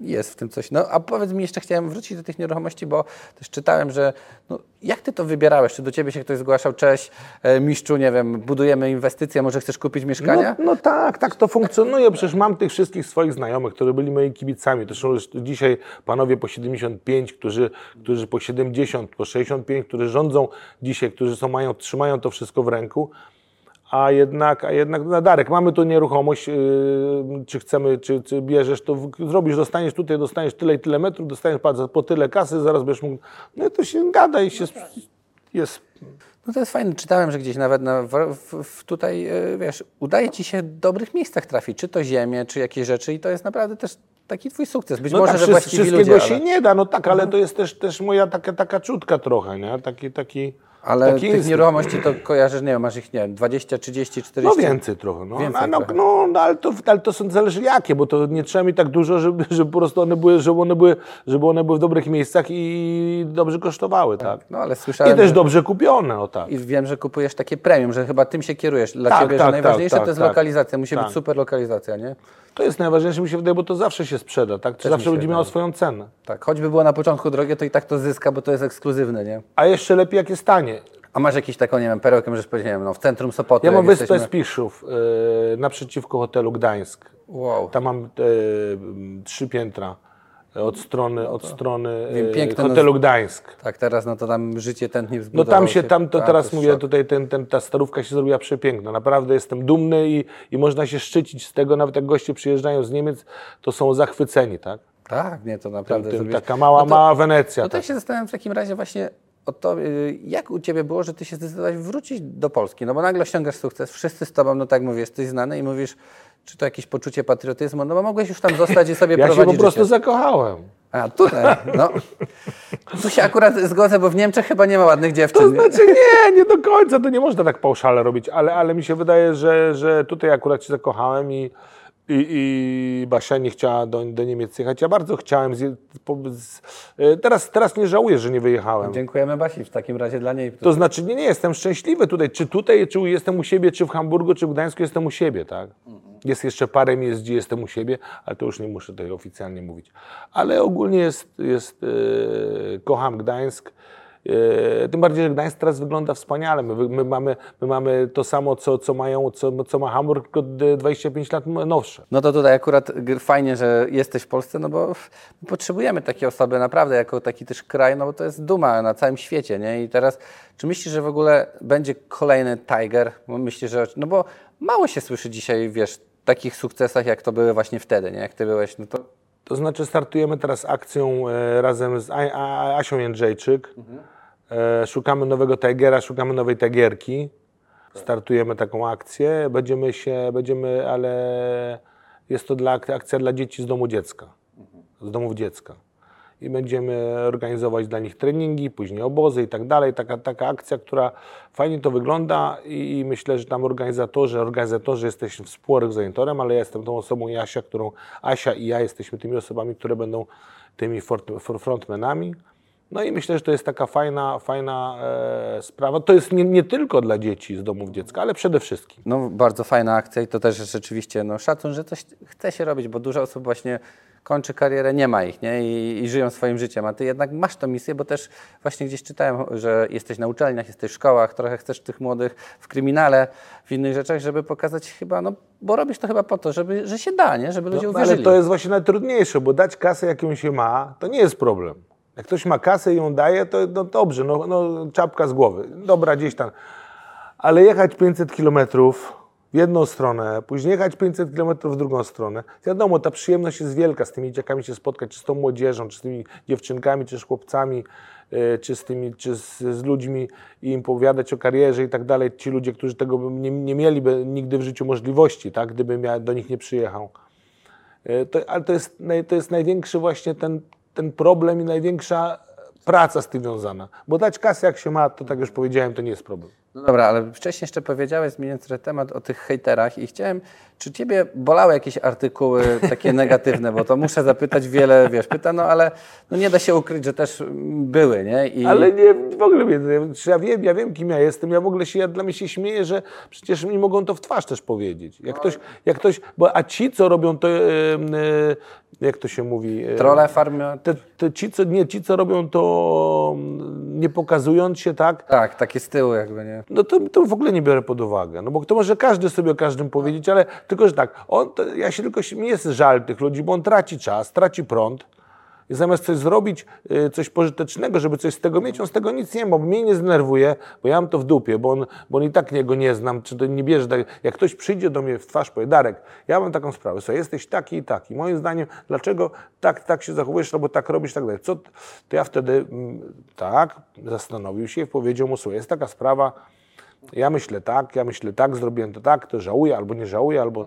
[SPEAKER 2] Jest w tym coś. No a powiedz mi, jeszcze chciałem wrócić do tych nieruchomości, bo też czytałem, że no, jak Ty to wybierałeś? Czy do Ciebie się ktoś zgłaszał? Cześć, e, mistrzu, nie wiem, budujemy inwestycje, może chcesz kupić mieszkanie?
[SPEAKER 1] No, no tak, tak to funkcjonuje. Przecież mam tych wszystkich swoich znajomych, którzy byli moimi kibicami. To są już dzisiaj panowie po 75, którzy, którzy po 70, po 65, którzy rządzą dzisiaj, którzy są, mają, trzymają to wszystko w ręku. A jednak, a jednak no Darek, mamy tu nieruchomość, yy, czy chcemy, czy, czy bierzesz, to w, zrobisz, dostaniesz tutaj, dostaniesz tyle i tyle metrów, dostaniesz po, po tyle kasy, zaraz będziesz mógł, no to się gada i się, sp- jest
[SPEAKER 2] No to jest fajne. Czytałem, że gdzieś nawet na, w, w, tutaj, e, wiesz, udaje Ci się w dobrych miejscach trafić, czy to ziemię, czy jakieś rzeczy i to jest naprawdę też taki Twój sukces. Być
[SPEAKER 1] No
[SPEAKER 2] może,
[SPEAKER 1] tak,
[SPEAKER 2] że właściwi
[SPEAKER 1] wszystkiego
[SPEAKER 2] ludzie,
[SPEAKER 1] się
[SPEAKER 2] ale,
[SPEAKER 1] nie da, no tak, ale to jest też, też moja taka, taka czutka trochę, nie? Taki, taki,
[SPEAKER 2] ale
[SPEAKER 1] taki
[SPEAKER 2] tych nieruchomości to kojarzysz, nie wiem, masz ich, nie wiem, 20, 30, 40?
[SPEAKER 1] No więcej trochę, no,
[SPEAKER 2] Więcej
[SPEAKER 1] no,
[SPEAKER 2] trochę.
[SPEAKER 1] no, no ale, to, ale to są, zależy jakie, bo to nie trzeba mi tak dużo, żeby, żeby po prostu one były, żeby one były, żeby one były w dobrych miejscach i dobrze kosztowały, tak.
[SPEAKER 2] No ale słyszałem,
[SPEAKER 1] I też dobrze kupione, o tak.
[SPEAKER 2] I wiem, że kupujesz takie premium, że chyba tym się kierujesz. Dla
[SPEAKER 1] Tak,
[SPEAKER 2] Ciebie,
[SPEAKER 1] tak,
[SPEAKER 2] że najważniejsze
[SPEAKER 1] tak,
[SPEAKER 2] to jest
[SPEAKER 1] tak,
[SPEAKER 2] lokalizacja. Musi
[SPEAKER 1] tak.
[SPEAKER 2] być super lokalizacja, nie?
[SPEAKER 1] To jest najważniejsze, mi się wydaje, bo to zawsze się sprzeda, tak?
[SPEAKER 2] Mi
[SPEAKER 1] zawsze będzie miało swoją cenę.
[SPEAKER 2] Tak, choćby było na początku drogie, to i tak to zyska, bo to jest ekskluzywne, nie?
[SPEAKER 1] A jeszcze lepiej, jak jest tanie.
[SPEAKER 2] A masz jakieś taką, nie wiem, perełkę, możesz powiedzieć, nie wiem, no w centrum Sopotu.
[SPEAKER 1] Ja mam wyspę
[SPEAKER 2] jesteśmy-
[SPEAKER 1] Spiszów yy, naprzeciwko hotelu Gdańsk.
[SPEAKER 2] Wow.
[SPEAKER 1] Tam mam e, trzy piętra od strony, od strony e,
[SPEAKER 2] piękne
[SPEAKER 1] hotelu
[SPEAKER 2] naz-
[SPEAKER 1] Gdańsk.
[SPEAKER 2] Tak, teraz no to tam życie tętni
[SPEAKER 1] No tam się, tam to teraz mówię,
[SPEAKER 2] szok.
[SPEAKER 1] tutaj ten, ten, ta starówka się zrobiła przepiękna. Naprawdę jestem dumny i, i można się szczycić z tego, nawet jak goście przyjeżdżają z Niemiec, to są zachwyceni, tak?
[SPEAKER 2] Tak, nie, to naprawdę
[SPEAKER 1] tym, taka mała,
[SPEAKER 2] No to-
[SPEAKER 1] mała Wenecja.
[SPEAKER 2] No to
[SPEAKER 1] tak.
[SPEAKER 2] się zastanawiam w takim razie właśnie o to, y, jak u Ciebie było, że Ty się zdecydowałeś wrócić do Polski, no bo nagle osiągasz sukces, wszyscy z Tobą, no tak mówię, jesteś znany i mówisz, czy to jakieś poczucie patriotyzmu, no bo mogłeś już tam zostać i sobie
[SPEAKER 1] Ja się
[SPEAKER 2] prowadzić
[SPEAKER 1] po prostu
[SPEAKER 2] życie.
[SPEAKER 1] zakochałem.
[SPEAKER 2] A, tutaj, no. Tu się akurat zgodzę, bo w Niemczech chyba nie ma ładnych dziewczyn.
[SPEAKER 1] To znaczy nie, nie do końca, to nie można tak pauszale robić, ale, ale mi się wydaje, że, że tutaj akurat się zakochałem i, i, i Basia nie chciała do, do Niemiec jechać. Ja bardzo chciałem. Z, po, z, e, teraz, teraz nie żałuję, że nie wyjechałem.
[SPEAKER 2] Dziękujemy Basi w takim razie dla niej.
[SPEAKER 1] To znaczy, nie, nie, jestem szczęśliwy tutaj. Czy tutaj, czy jestem u siebie, czy w Hamburgu, czy w Gdańsku, jestem u siebie, tak? Jest jeszcze parę miejsc, gdzie jestem u siebie, ale to już nie muszę tutaj oficjalnie mówić. Ale ogólnie jest, jest e, kocham Gdańsk. E, tym bardziej, że Gdańsk teraz wygląda wspaniale. My, my, mamy, my mamy to samo, co, co, mają, co, co ma Hamburg, tylko d- 25 lat nowsze.
[SPEAKER 2] No to tutaj akurat fajnie, że jesteś w Polsce, no bo my potrzebujemy takiej osoby naprawdę jako taki też kraj, no bo to jest duma na całym świecie, nie? I teraz, czy myślisz, że w ogóle będzie kolejny Tiger? Myślisz, że, no bo mało się słyszy dzisiaj, wiesz, takich sukcesach, jak to były właśnie wtedy, nie? Jak ty byłeś, no to
[SPEAKER 1] To znaczy startujemy teraz akcją e, razem z A, A, Asią Jędrzejczyk. E, szukamy nowego Tigera, szukamy nowej Tigerki. Startujemy taką akcję. Będziemy się, będziemy, ale jest to dla, akcja dla dzieci z domu dziecka, z domów dziecka. I będziemy organizować dla nich treningi, później obozy i tak dalej. Taka, taka akcja, która fajnie to wygląda i, i myślę, że tam organizatorzy, organizatorzy jesteśmy współorganizatorem, ale ja jestem tą osobą i Asia, którą Asia i ja jesteśmy tymi osobami, które będą tymi frontmenami. No i myślę, że to jest taka fajna, fajna e, sprawa. To jest nie, nie tylko dla dzieci z domów dziecka, ale przede wszystkim.
[SPEAKER 2] No, bardzo fajna akcja i to też rzeczywiście no, szacun, że coś chce się robić, bo dużo osób właśnie kończy karierę, nie ma ich nie? I, i żyją swoim życiem, a ty jednak masz tę misję, bo też właśnie gdzieś czytałem, że jesteś na uczelniach, jesteś w szkołach, trochę chcesz tych młodych w kryminale, w innych rzeczach, żeby pokazać chyba, no bo robisz to chyba po to, żeby, że się da, nie? żeby ludzie
[SPEAKER 1] No,
[SPEAKER 2] uwierzyli.
[SPEAKER 1] ale to jest właśnie najtrudniejsze, bo dać kasę, jaką się ma, to nie jest problem. Jak ktoś ma kasę i ją daje, to no dobrze, no, no czapka z głowy, dobra gdzieś tam. Ale jechać 500 kilometrów, w jedną stronę, później jechać 500 km w drugą stronę. Wiadomo, ta przyjemność jest wielka z tymi dzieciakami się spotkać, czy z tą młodzieżą, czy z tymi dziewczynkami, czy z chłopcami, y, czy z tymi, czy z, z ludźmi i im opowiadać o karierze i tak dalej. Ci ludzie, którzy tego nie, nie mieliby nigdy w życiu możliwości, tak, gdybym ja do nich nie przyjechał. Y, To, ale to jest, to jest największy właśnie ten, ten problem i największa praca z tym związana. Bo dać kasę jak się ma, to tak już powiedziałem, to nie jest problem.
[SPEAKER 2] No dobra, ale wcześniej jeszcze powiedziałeś, zmieniając temat, o tych hejterach i chciałem, czy Ciebie bolały jakieś artykuły takie negatywne, bo to muszę zapytać wiele, wiesz, pyta, no ale no nie da się ukryć, że też były, nie? I,
[SPEAKER 1] Ale nie, w ogóle ja wiem, ja wiem kim ja jestem, ja w ogóle się, ja dla mnie się śmieję, że przecież mi mogą to w twarz też powiedzieć. Jak ktoś, jak ktoś, bo a ci, co robią to, jak to się mówi?
[SPEAKER 2] Trole farmy...
[SPEAKER 1] Te, te ci, co, nie, ci, co robią to nie pokazując się, tak,
[SPEAKER 2] Tak, takie z tyłu jakby, nie?
[SPEAKER 1] No to, to w ogóle nie biorę pod uwagę. No bo to może każdy sobie o każdym powiedzieć, ale tylko, że tak, on, to, ja się tylko, mi jest żal tych ludzi, bo on traci czas, traci prąd. I zamiast coś zrobić, y, coś pożytecznego, żeby coś z tego mieć, on z tego nic nie ma, bo mnie nie zdenerwuje, bo ja mam to w dupie, bo on, bo on i tak niego nie znam, czy to nie bierze. Tak, jak ktoś przyjdzie do mnie w twarz, powie, Darek, ja mam taką sprawę, słuchaj, jesteś taki i taki. Moim zdaniem, dlaczego tak, tak się zachowujesz, albo tak robisz, tak dalej. Co, to ja wtedy, mm, tak, zastanowił się i powiedział mu, słuchaj, jest taka sprawa, ja myślę tak, ja myślę tak, zrobiłem to tak, to żałuję albo nie żałuję, albo...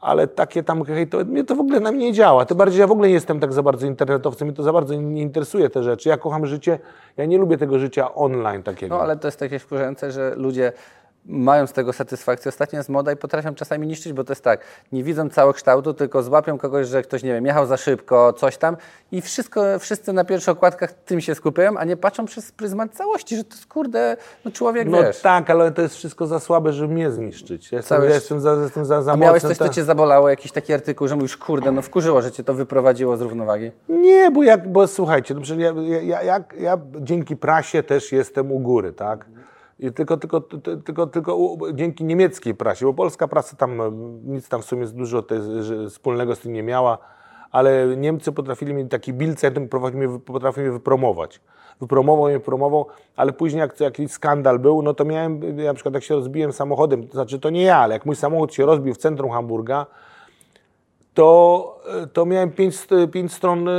[SPEAKER 1] Ale takie tam, hej, to mnie to w ogóle na mnie nie działa. Tym bardziej ja w ogóle nie jestem tak za bardzo internetowcem, mnie to za bardzo nie interesuje te rzeczy. Ja kocham życie, ja nie lubię tego życia online takiego.
[SPEAKER 2] No ale to jest takie wkurzające, że ludzie mają z tego satysfakcję. Ostatnio jest moda i potrafią czasami niszczyć, bo to jest tak, nie widzą całokształtu, tylko złapią kogoś, że ktoś, nie wiem, jechał za szybko, coś tam i wszystko, wszyscy na pierwszych okładkach tym się skupiają, a nie patrzą przez pryzmat całości, że to jest, kurde, no człowiek,
[SPEAKER 1] No
[SPEAKER 2] wiesz.
[SPEAKER 1] tak, ale to jest wszystko za słabe, żeby mnie zniszczyć. Ja jestem, ja jestem za, jestem za, za
[SPEAKER 2] A miałeś
[SPEAKER 1] mocny,
[SPEAKER 2] coś, co
[SPEAKER 1] to-
[SPEAKER 2] cię zabolało, jakiś taki artykuł, że mówisz, kurde, no wkurzyło, że cię to wyprowadziło z równowagi?
[SPEAKER 1] Nie, bo, jak, bo słuchajcie, no ja, ja, ja, ja dzięki prasie też jestem u góry, tak? I tylko, tylko, ty- tylko, tylko dzięki niemieckiej prasie, bo polska prasa tam no, nic tam w sumie dużo te, wspólnego z tym nie miała, ale Niemcy potrafili mi taki bilcet, potrafił mnie, potrafił mnie wypromować. Wypromował mnie, promował, ale później jak jakiś skandal był, no to miałem, na przykład jak się rozbiłem samochodem, to znaczy to nie ja, ale jak mój samochód się rozbił w centrum Hamburga, to, to miałem pięć, pięć stron, e,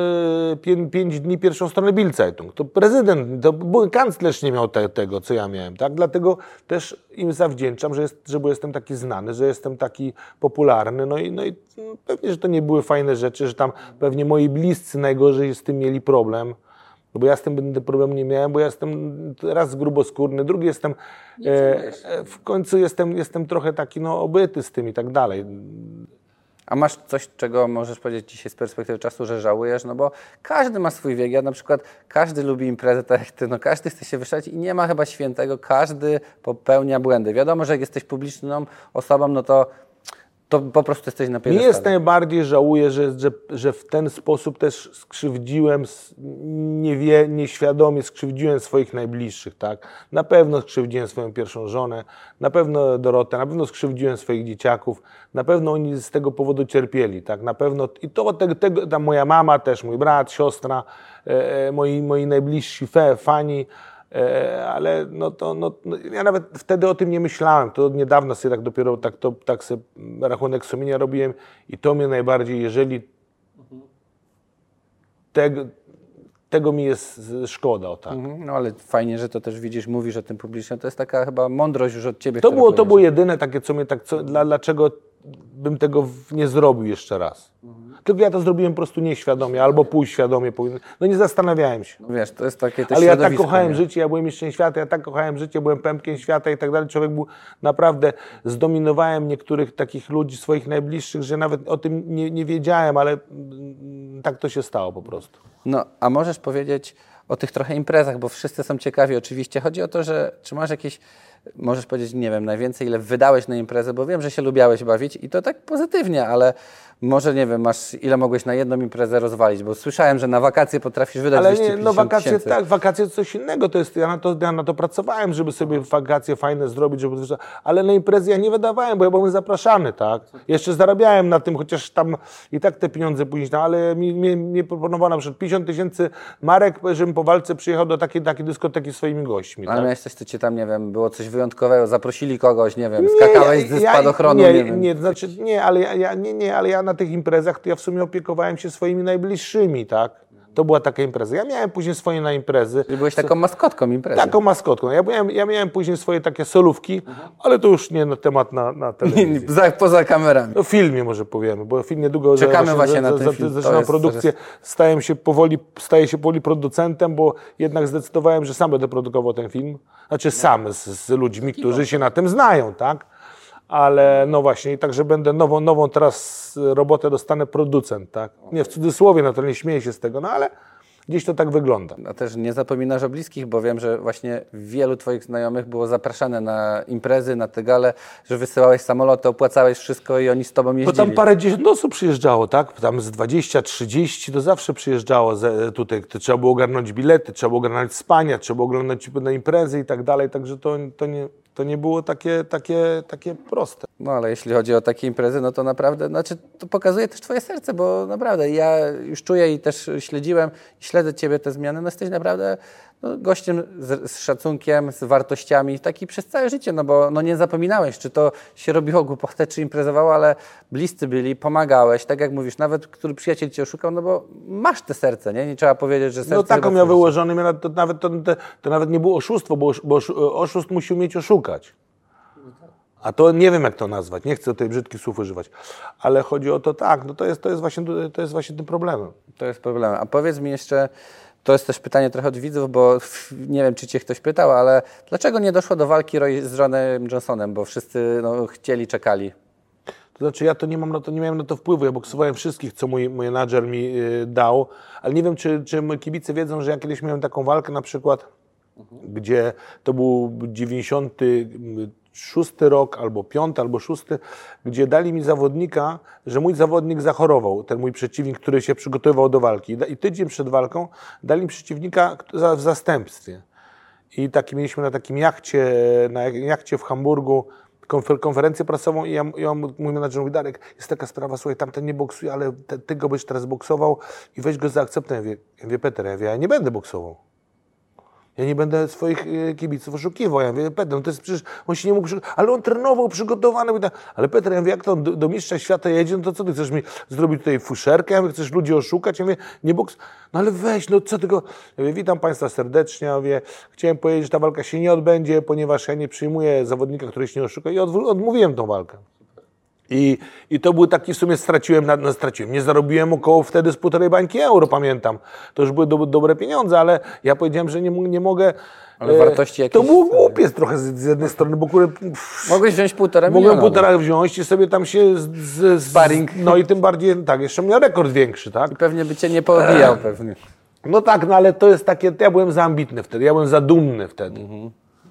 [SPEAKER 1] pię, pięć dni pierwszą stronę Bildzeitung. To prezydent, to kanclerz nie miał te, tego, co ja miałem, tak? Dlatego też im zawdzięczam, że, jest, że jestem taki znany, że jestem taki popularny, no i, no i mm, pewnie, że to nie były fajne rzeczy, że tam pewnie moi bliscy najgorzej z tym mieli problem. No bo ja z tym będę problemu nie miałem, bo ja jestem raz gruboskórny, drugi jestem, e, e, w końcu jestem, jestem trochę taki no, obyty z tym i tak dalej.
[SPEAKER 2] A masz coś, czego możesz powiedzieć dzisiaj z perspektywy czasu, że żałujesz? No bo każdy ma swój wiek. Ja na przykład, każdy lubi imprezę tak jak ty, no każdy chce się wyszaleć i nie ma chyba świętego. Każdy popełnia błędy. Wiadomo, że jak jesteś publiczną osobą, no to, to po prostu jesteś na piedestale.
[SPEAKER 1] jest najbardziej żałuję, że, że, że w ten sposób też skrzywdziłem, s- niewie, nieświadomie skrzywdziłem swoich najbliższych, tak? Na pewno skrzywdziłem swoją pierwszą żonę, na pewno Dorotę, na pewno skrzywdziłem swoich dzieciaków, na pewno oni z tego powodu cierpieli, tak? Na pewno i to tego, tego ta moja mama też, mój brat, siostra, e, e, moi, moi najbliżsi fe, fani, ale no to, no, no, ja nawet wtedy o tym nie myślałem. To od niedawna sobie tak dopiero tak, to, tak sobie rachunek sumienia robiłem i to mnie najbardziej, jeżeli tego, tego mi jest szkoda, o tak.
[SPEAKER 2] Mhm, No ale fajnie, że to też widzisz, mówisz o tym publicznie. To jest taka chyba mądrość już od ciebie.
[SPEAKER 1] To było, to było jedyne takie, co mnie tak, co, dla, dlaczego bym tego nie zrobił jeszcze raz. Tylko ja to zrobiłem po prostu nieświadomie, albo półświadomie. pół- No nie zastanawiałem się.
[SPEAKER 2] No wiesz, to jest takie też
[SPEAKER 1] Ale ja tak kochałem
[SPEAKER 2] nie?
[SPEAKER 1] życie, ja byłem mistrzem świata, ja tak kochałem życie, byłem pępkiem świata i tak dalej. Człowiek był naprawdę, zdominowałem niektórych takich ludzi, swoich najbliższych, że nawet o tym nie, nie wiedziałem, ale mm, tak to się stało po prostu.
[SPEAKER 2] No, a możesz powiedzieć o tych trochę imprezach, bo wszyscy są ciekawi oczywiście. Chodzi o to, że czy masz jakieś, możesz powiedzieć, nie wiem, najwięcej ile wydałeś na imprezę, bo wiem, że się lubiałeś bawić i to tak pozytywnie, ale może, nie wiem, masz ile mogłeś na jedną imprezę rozwalić, bo słyszałem, że na wakacje potrafisz wydać
[SPEAKER 1] Ale
[SPEAKER 2] 250
[SPEAKER 1] nie, no wakacje
[SPEAKER 2] tysięcy.
[SPEAKER 1] tak, wakacje to coś innego, to jest, ja na to, ja na to pracowałem, żeby sobie wakacje fajne zrobić, żeby, ale na imprezy ja nie wydawałem, bo ja byłem zapraszany, tak. Jeszcze zarabiałem na tym, chociaż tam i tak te pieniądze później, no, ale mi, mi, mi proponowano przykład 50 tysięcy marek, żebym po walce przyjechał do takiej, takiej dyskoteki swoimi gośćmi,
[SPEAKER 2] Ale
[SPEAKER 1] tak.
[SPEAKER 2] miałeś coś, co cię tam, nie wiem, było coś wyjątkowego? Zaprosili kogoś, nie wiem, skakałeś ze spadochronu, nie,
[SPEAKER 1] nie,
[SPEAKER 2] wiem.
[SPEAKER 1] nie, znaczy, nie, ale ja, ja, nie, nie, ale ja na tych imprezach to ja w sumie opiekowałem się swoimi najbliższymi, tak? To była taka impreza. Ja miałem później swoje na imprezy.
[SPEAKER 2] Ty byłeś taką maskotką imprezy.
[SPEAKER 1] Taką maskotką. Ja miałem, ja miałem później swoje takie solówki, ale to już nie na temat na, na telewizję.
[SPEAKER 2] Za, poza kamerami.
[SPEAKER 1] O filmie może powiemy, bo film niedługo
[SPEAKER 2] Czekamy właśnie na ten film. To
[SPEAKER 1] zaczynam
[SPEAKER 2] jest-
[SPEAKER 1] produkcję, staję się powoli, staję się powoli producentem, bo jednak zdecydowałem, że sam będę produkował ten film. Znaczy sam z, z ludźmi, którzy się na tym znają, tak? Ale no właśnie, i także będę nową, nową teraz robotę dostanę producent, tak? Nie w cudzysłowie, no to nie śmieję się z tego, no ale gdzieś to tak wygląda.
[SPEAKER 2] A też nie zapominasz o bliskich, bo wiem, że właśnie wielu Twoich znajomych było zapraszane na imprezy, na te gale, że wysyłałeś samoloty, opłacałeś wszystko i oni z Tobą jeździli.
[SPEAKER 1] tam parę dziesiąt osób przyjeżdżało, tak? Tam z 20, 30 to zawsze przyjeżdżało ze, tutaj. To trzeba było ogarnąć bilety, trzeba było ogarnąć spania, trzeba było oglądać na imprezy i tak dalej. Także to, to, nie, to nie było takie, takie, takie proste.
[SPEAKER 2] No ale jeśli chodzi o takie imprezy, no to naprawdę, znaczy to pokazuje też Twoje serce, bo naprawdę ja już czuję i też śledziłem śledzę Ciebie te zmiany, no jesteś naprawdę no, gościem z, z szacunkiem, z wartościami, taki przez całe życie, no bo no, nie zapominałeś, czy to się robiło głupotę, czy imprezowało, ale bliscy byli, pomagałeś, tak jak mówisz, nawet który przyjaciel Cię oszukał, no bo masz te serce, nie? Nie trzeba powiedzieć, że serce...
[SPEAKER 1] No taką miał wyłożony, to nawet, to, to, nawet nie było oszustwo, bo, bo osz- oszust musi umieć oszukać. A to nie wiem, jak to nazwać, nie chcę tutaj brzydkich słów używać, ale chodzi o to tak, no to jest, to jest, właśnie, to jest właśnie tym problemem.
[SPEAKER 2] To jest problem. A powiedz mi jeszcze, to jest też pytanie trochę od widzów, bo nie wiem, czy cię ktoś pytał, ale dlaczego nie doszło do walki Roy z Johnem Johnsonem, bo wszyscy no, chcieli, czekali.
[SPEAKER 1] To znaczy ja to nie mam na to, nie miałem na to wpływu. Ja boksowałem wszystkich, co mój menadżer mi y, dał, ale nie wiem, czy, czy moi kibice wiedzą, że ja kiedyś miałem taką walkę na przykład, gdzie to był 96 rok, albo 5, albo 6, gdzie dali mi zawodnika, że mój zawodnik zachorował, ten mój przeciwnik, który się przygotowywał do walki. I tydzień przed walką dali mi przeciwnika w zastępstwie. I taki mieliśmy na takim jachcie, na jachcie w Hamburgu konfer- konferencję prasową i ja, ja mój menadżer mówi, Darek, jest taka sprawa, słuchaj, tamten nie boksuje, ale te, ty go byś teraz boksował i weź go za akceptę. Ja mówię, ja mówię Peter, ja, mówię, ja nie będę boksował. Ja nie będę swoich e, kibiców oszukiwał. Ja mówię, Peter, no to jest przecież, on się nie mógł, ale on trenował, przygotowany. Mówię, Ale Peter, ja mówię, jak to do, do mistrza świata jedzie, no to co ty chcesz mi zrobić tutaj fuszerkę? Ja mówię, chcesz ludzi oszukać? Ja mówię, nie boks, no ale weź, no co tego? Ja mówię, witam Państwa serdecznie, ja mówię, chciałem powiedzieć, że ta walka się nie odbędzie, ponieważ ja nie przyjmuję zawodnika, który się nie oszuka i odmówiłem tą walkę. I, I to był taki, w sumie straciłem, na, no straciłem, nie zarobiłem około wtedy z półtorej bańki euro, pamiętam. To już były do, dobre pieniądze, ale ja powiedziałem, że nie, nie mogę...
[SPEAKER 2] Ale
[SPEAKER 1] e,
[SPEAKER 2] wartości
[SPEAKER 1] To
[SPEAKER 2] jakieś-
[SPEAKER 1] było głupie trochę z, z jednej strony, bo kurde,
[SPEAKER 2] Mogłeś wziąć półtora
[SPEAKER 1] mogłem
[SPEAKER 2] miliona.
[SPEAKER 1] półtora wziąć i sobie tam się z, z,
[SPEAKER 2] Sparring.
[SPEAKER 1] No i tym bardziej, tak, jeszcze miał rekord większy, tak?
[SPEAKER 2] I pewnie by cię nie poobijał pewnie.
[SPEAKER 1] No tak, no ale to jest takie, ja byłem za ambitny wtedy, ja byłem za dumny wtedy.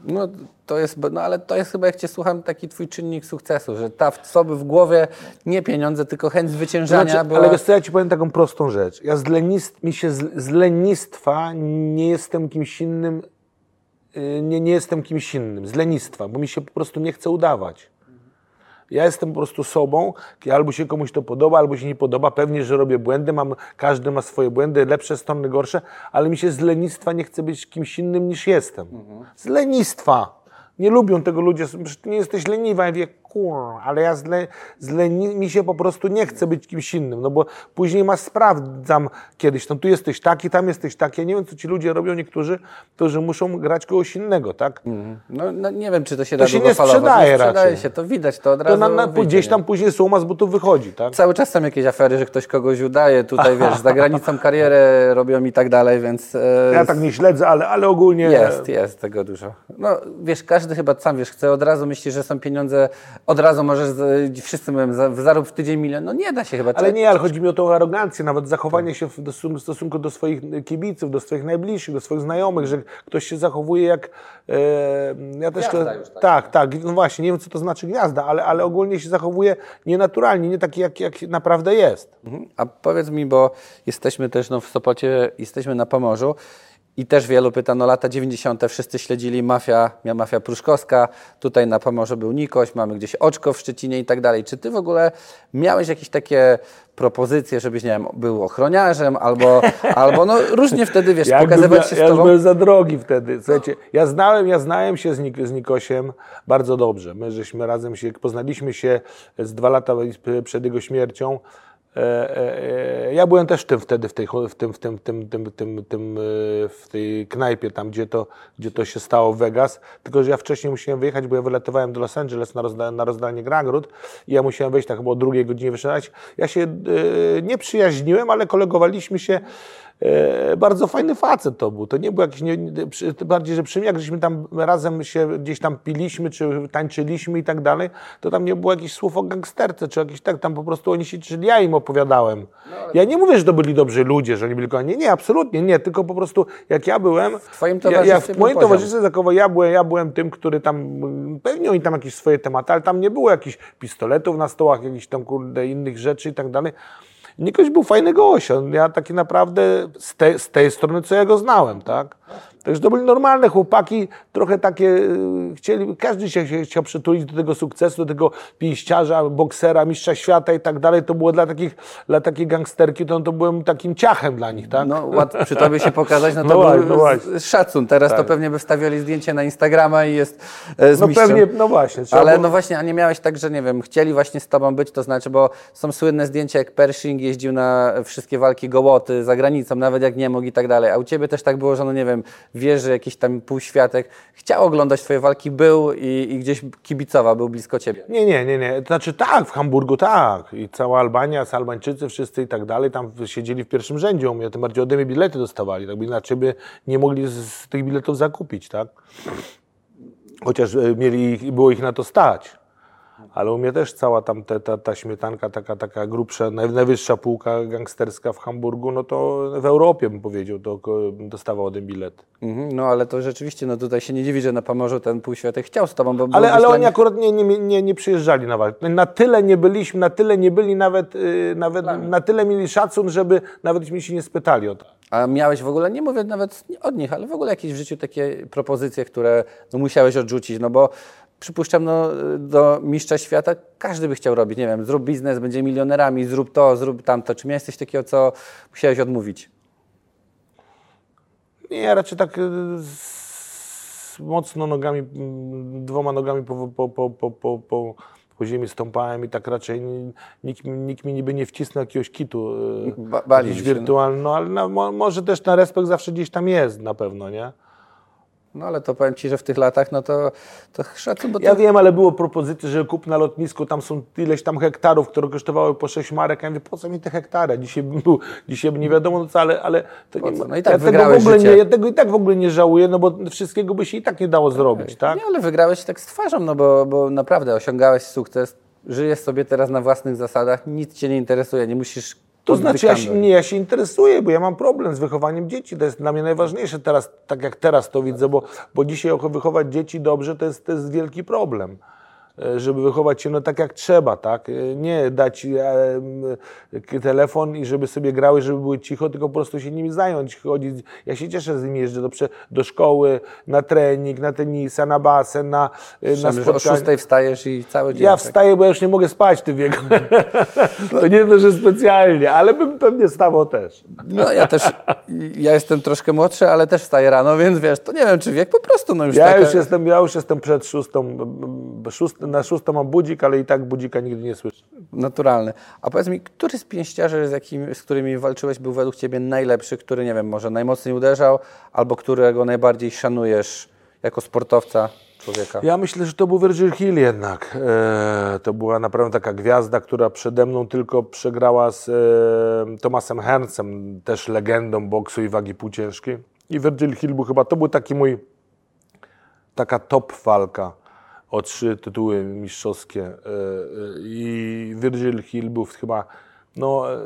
[SPEAKER 2] No to jest, no ale to jest chyba, jak cię słucham, taki twój czynnik sukcesu, że ta w sobie w głowie nie pieniądze, tylko chęć zwyciężania
[SPEAKER 1] Znaczy,
[SPEAKER 2] była...
[SPEAKER 1] Ale wiesz co, ja ci powiem taką prostą rzecz. Ja z, lenist, mi się z, z lenistwa nie jestem kimś innym, yy, nie, nie jestem kimś innym, z lenistwa, bo mi się po prostu nie chce udawać. Ja jestem po prostu sobą, albo się komuś to podoba, albo się nie podoba. Pewnie, że robię błędy, mam, każdy ma swoje błędy, lepsze strony, gorsze, ale mi się z lenistwa nie chce być kimś innym niż jestem. Z lenistwa. Nie lubią tego ludzie, nie jesteś leniwa. Ja mówię, ale ja z, le, z leni, mi się po prostu nie chce być kimś innym, no bo później ma sprawdzam kiedyś, no tu jesteś taki, tam jesteś taki. Ja nie wiem, co ci ludzie robią niektórzy, to że muszą grać kogoś innego, tak?
[SPEAKER 2] No, no nie wiem, czy to się da
[SPEAKER 1] się nie sprzedaje
[SPEAKER 2] nie sprzedaje
[SPEAKER 1] raczej.
[SPEAKER 2] się, to widać, to od
[SPEAKER 1] To
[SPEAKER 2] razu
[SPEAKER 1] na, na,
[SPEAKER 2] wyjdzie,
[SPEAKER 1] gdzieś tam później słoma z butów wychodzi, tak?
[SPEAKER 2] Cały czas są jakieś afery, że ktoś kogoś udaje, tutaj wiesz, za granicą karierę robią i tak dalej, więc e,
[SPEAKER 1] Ja tak nie śledzę, ale, ale ogólnie...
[SPEAKER 2] jest, jest tego dużo. No wiesz, każdy chyba sam wiesz, chce od razu myśli, że są pieniądze, od razu możesz, z, wszyscy mówią, za, zarób w tydzień milion, no nie da się chyba.
[SPEAKER 1] Ale nie, ale chodzi mi o tą arogancję, nawet zachowanie się w stosunku do swoich kibiców, do swoich najbliższych, do swoich znajomych, że ktoś się zachowuje jak... E, ja też
[SPEAKER 2] Gwiazda
[SPEAKER 1] to,
[SPEAKER 2] już taka.
[SPEAKER 1] tak, tak, no właśnie, nie wiem co to znaczy gwiazda, ale, ale ogólnie się zachowuje nienaturalnie, nie taki jak, jak naprawdę jest.
[SPEAKER 2] Mhm. A powiedz mi, bo jesteśmy też no, w Sopocie, jesteśmy na Pomorzu I też wielu pyta, no lata 90. wszyscy śledzili mafia, mia- mafia pruszkowska, tutaj na Pomorzu był Nikoś, mamy gdzieś Oczko w Szczecinie i tak dalej. Czy ty w ogóle miałeś jakieś takie propozycje, żebyś, nie wiem, był ochroniarzem albo, albo no różnie wtedy, wiesz,
[SPEAKER 1] Ja
[SPEAKER 2] pokazywać się z
[SPEAKER 1] ja już
[SPEAKER 2] tobą?
[SPEAKER 1] byłem za drogi wtedy. Słuchajcie, ja znałem, ja znałem się z, Nik z Nikosiem bardzo dobrze. My żeśmy razem się, poznaliśmy się z dwa lata przed jego śmiercią. E, e, e, ja byłem też w tym wtedy, w tej, w tym, w tym, tym, tym, tym, tym, e, w tej knajpie, tam gdzie to, gdzie to się stało w Vegas. Tylko, że ja wcześniej musiałem wyjechać, bo ja wylatywałem do Los Angeles na, rozda na rozdanie nagród i ja musiałem wejść tak chyba o drugiej godzinie wyszedać. Ja się nie przyjaźniłem, ale kolegowaliśmy się. E, bardzo fajny facet to był. To nie był jakiś, nie, tym bardziej, że przy mnie, jak żeśmy tam razem się gdzieś tam piliśmy, czy tańczyliśmy i tak dalej, to tam nie było jakichś słów o gangsterce, czy jakiś tak, tam po prostu oni się, czyli ja im opowiadałem. Ja nie mówię, że to byli dobrzy ludzie, że oni byli kochani. Nie, nie, absolutnie nie, tylko po prostu jak ja byłem... W
[SPEAKER 2] twoim
[SPEAKER 1] ja, ja
[SPEAKER 2] towarzystwie
[SPEAKER 1] w moim towarzystwie zakowo ja byłem, ja byłem tym, który tam, pewnie oni tam jakieś swoje tematy, ale tam nie było jakichś pistoletów na stołach, jakichś tam kurde innych rzeczy i tak dalej. Nikoś był fajny gość, ja taki naprawdę z, te, z tej strony, co ja go znałem, tak? Także to byli normalne chłopaki, trochę takie y, chcieli, każdy się, chciał przytulić do tego sukcesu, do tego pięściarza, boksera, mistrza świata i tak dalej. To było dla takich, dla takiej gangsterki, to, to byłem takim ciachem dla nich, tak?
[SPEAKER 2] No, łat, przy tobie się pokazać, no to
[SPEAKER 1] No
[SPEAKER 2] był
[SPEAKER 1] właśnie, no
[SPEAKER 2] szacun. Teraz to
[SPEAKER 1] Tak.
[SPEAKER 2] pewnie by wstawiali zdjęcie na Instagrama i jest e, z
[SPEAKER 1] No
[SPEAKER 2] mistrzem.
[SPEAKER 1] pewnie, no właśnie.
[SPEAKER 2] Ale
[SPEAKER 1] było-
[SPEAKER 2] no właśnie, a nie miałeś tak, że nie wiem, chcieli właśnie z tobą być, to znaczy, bo są słynne zdjęcia, jak Pershing jeździł na wszystkie walki gołoty za granicą, nawet jak nie mógł i tak dalej. A u ciebie też tak było, że no nie wiem, wiesz, że jakiś tam półświatek chciał oglądać twoje walki, był i, i gdzieś kibicował, był blisko ciebie.
[SPEAKER 1] Nie, nie, nie, nie. To znaczy tak, w Hamburgu tak. I cała Albania, Albańczycy wszyscy i tak dalej, tam siedzieli w pierwszym rzędzie u mnie, tym bardziej ode mnie bilety dostawali, tak by inaczej by nie mogli z, z tych biletów zakupić, tak? Chociaż e, mieli, było ich na to stać. Ale u mnie też cała tam te, ta, ta śmietanka, taka, taka grubsza, naj- najwyższa półka gangsterska w Hamburgu, no to w Europie bym powiedział, to dostawał ode mnie bilet.
[SPEAKER 2] Mhm, no ale to rzeczywiście, no tutaj się nie dziwi, że na Pomorzu ten półświatek chciał z tobą, bo
[SPEAKER 1] Ale, ale oni
[SPEAKER 2] nich-
[SPEAKER 1] akurat nie, nie, nie, nie przyjeżdżali na walkę. Na tyle nie byliśmy, na tyle nie byli nawet, yy, nawet na tyle mieli szacun, żeby nawet mi się nie spytali o to.
[SPEAKER 2] A miałeś w ogóle, nie mówię nawet od nich, ale w ogóle jakieś w życiu takie propozycje, które no, musiałeś odrzucić, no bo przypuszczam, no, do mistrza świata każdy by chciał robić, nie wiem, zrób biznes, będzie milionerami, zrób to, zrób tamto. Czy miałeś coś takiego, co musiałeś odmówić?
[SPEAKER 1] Nie, raczej tak z, mocno nogami, dwoma nogami po, po, po, po, po, po, po ziemi stąpałem i tak raczej ni- nikt, mi- nikt mi niby nie wcisnął jakiegoś kitu yy,
[SPEAKER 2] Ba- się, no.
[SPEAKER 1] ale na, mo, może też na respekt zawsze gdzieś tam jest na pewno, nie?
[SPEAKER 2] No ale to powiem Ci, że w tych latach, no to, to szacun, bo to...
[SPEAKER 1] Ja wiem, ale było propozycje, że kup na lotnisku, tam są ileś tam hektarów, które kosztowały po 6 marek. Ja mówię, po co mi te hektary? Dzisiaj bym był, dzisiaj by nie wiadomo no co, ale, ale to nie ma,
[SPEAKER 2] No i tak
[SPEAKER 1] ja, tego w
[SPEAKER 2] wygrałeś
[SPEAKER 1] ogóle
[SPEAKER 2] życie.
[SPEAKER 1] nie, ja tego i tak w ogóle nie żałuję, no bo wszystkiego by się i tak nie dało zrobić, tak?
[SPEAKER 2] Nie, ale wygrałeś tak z twarzą, no bo, bo naprawdę osiągałeś sukces, żyjesz sobie teraz na własnych zasadach, nic Cię nie interesuje, nie musisz...
[SPEAKER 1] To znaczy, ja się, nie, ja się interesuję, bo ja mam problem z wychowaniem dzieci. To jest dla mnie najważniejsze teraz, tak jak teraz to widzę, bo, bo dzisiaj wychować dzieci dobrze to jest, to jest wielki problem. E, Żeby wychować się no, tak jak trzeba, tak? E, Nie dać e, telefon i żeby sobie grały, żeby były cicho, tylko po prostu się nimi zająć, chodzić. Ja się cieszę z nimi, jeżdżę do, do szkoły, na trening, na tenisa, na basen, na, e, na
[SPEAKER 2] Że o. 6 wstajesz i cały dzień...
[SPEAKER 1] Ja
[SPEAKER 2] tak.
[SPEAKER 1] wstaję, bo ja już nie mogę spać w tym wieku. to nie to, że specjalnie, ale bym pewnie stawał też.
[SPEAKER 2] No ja też, ja jestem troszkę młodszy, ale też wstaję rano, więc wiesz, to nie wiem czy wiek, po prostu no już
[SPEAKER 1] Ja
[SPEAKER 2] taka,
[SPEAKER 1] już jestem, ja już jestem przed szóstą, b- szóst, na szóstą mam budzik, ale i tak budzika nigdy nie słyszę.
[SPEAKER 2] naturalny. A powiedz mi, który z pięściarzy, z, jakim, z którymi walczyłeś, był według Ciebie najlepszy, który, nie wiem, może najmocniej uderzał, albo którego najbardziej szanujesz jako sportowca, człowieka?
[SPEAKER 1] Ja myślę, że to był Virgil Hill jednak. E, to była naprawdę taka gwiazda, która przede mną tylko przegrała z e, Tomasem Herncem, też legendą boksu i wagi półciężkiej. I Virgil Hill był chyba, to był taki mój, taka top walka o trzy tytuły mistrzowskie. E, e, I Virgil Hill był chyba, no e,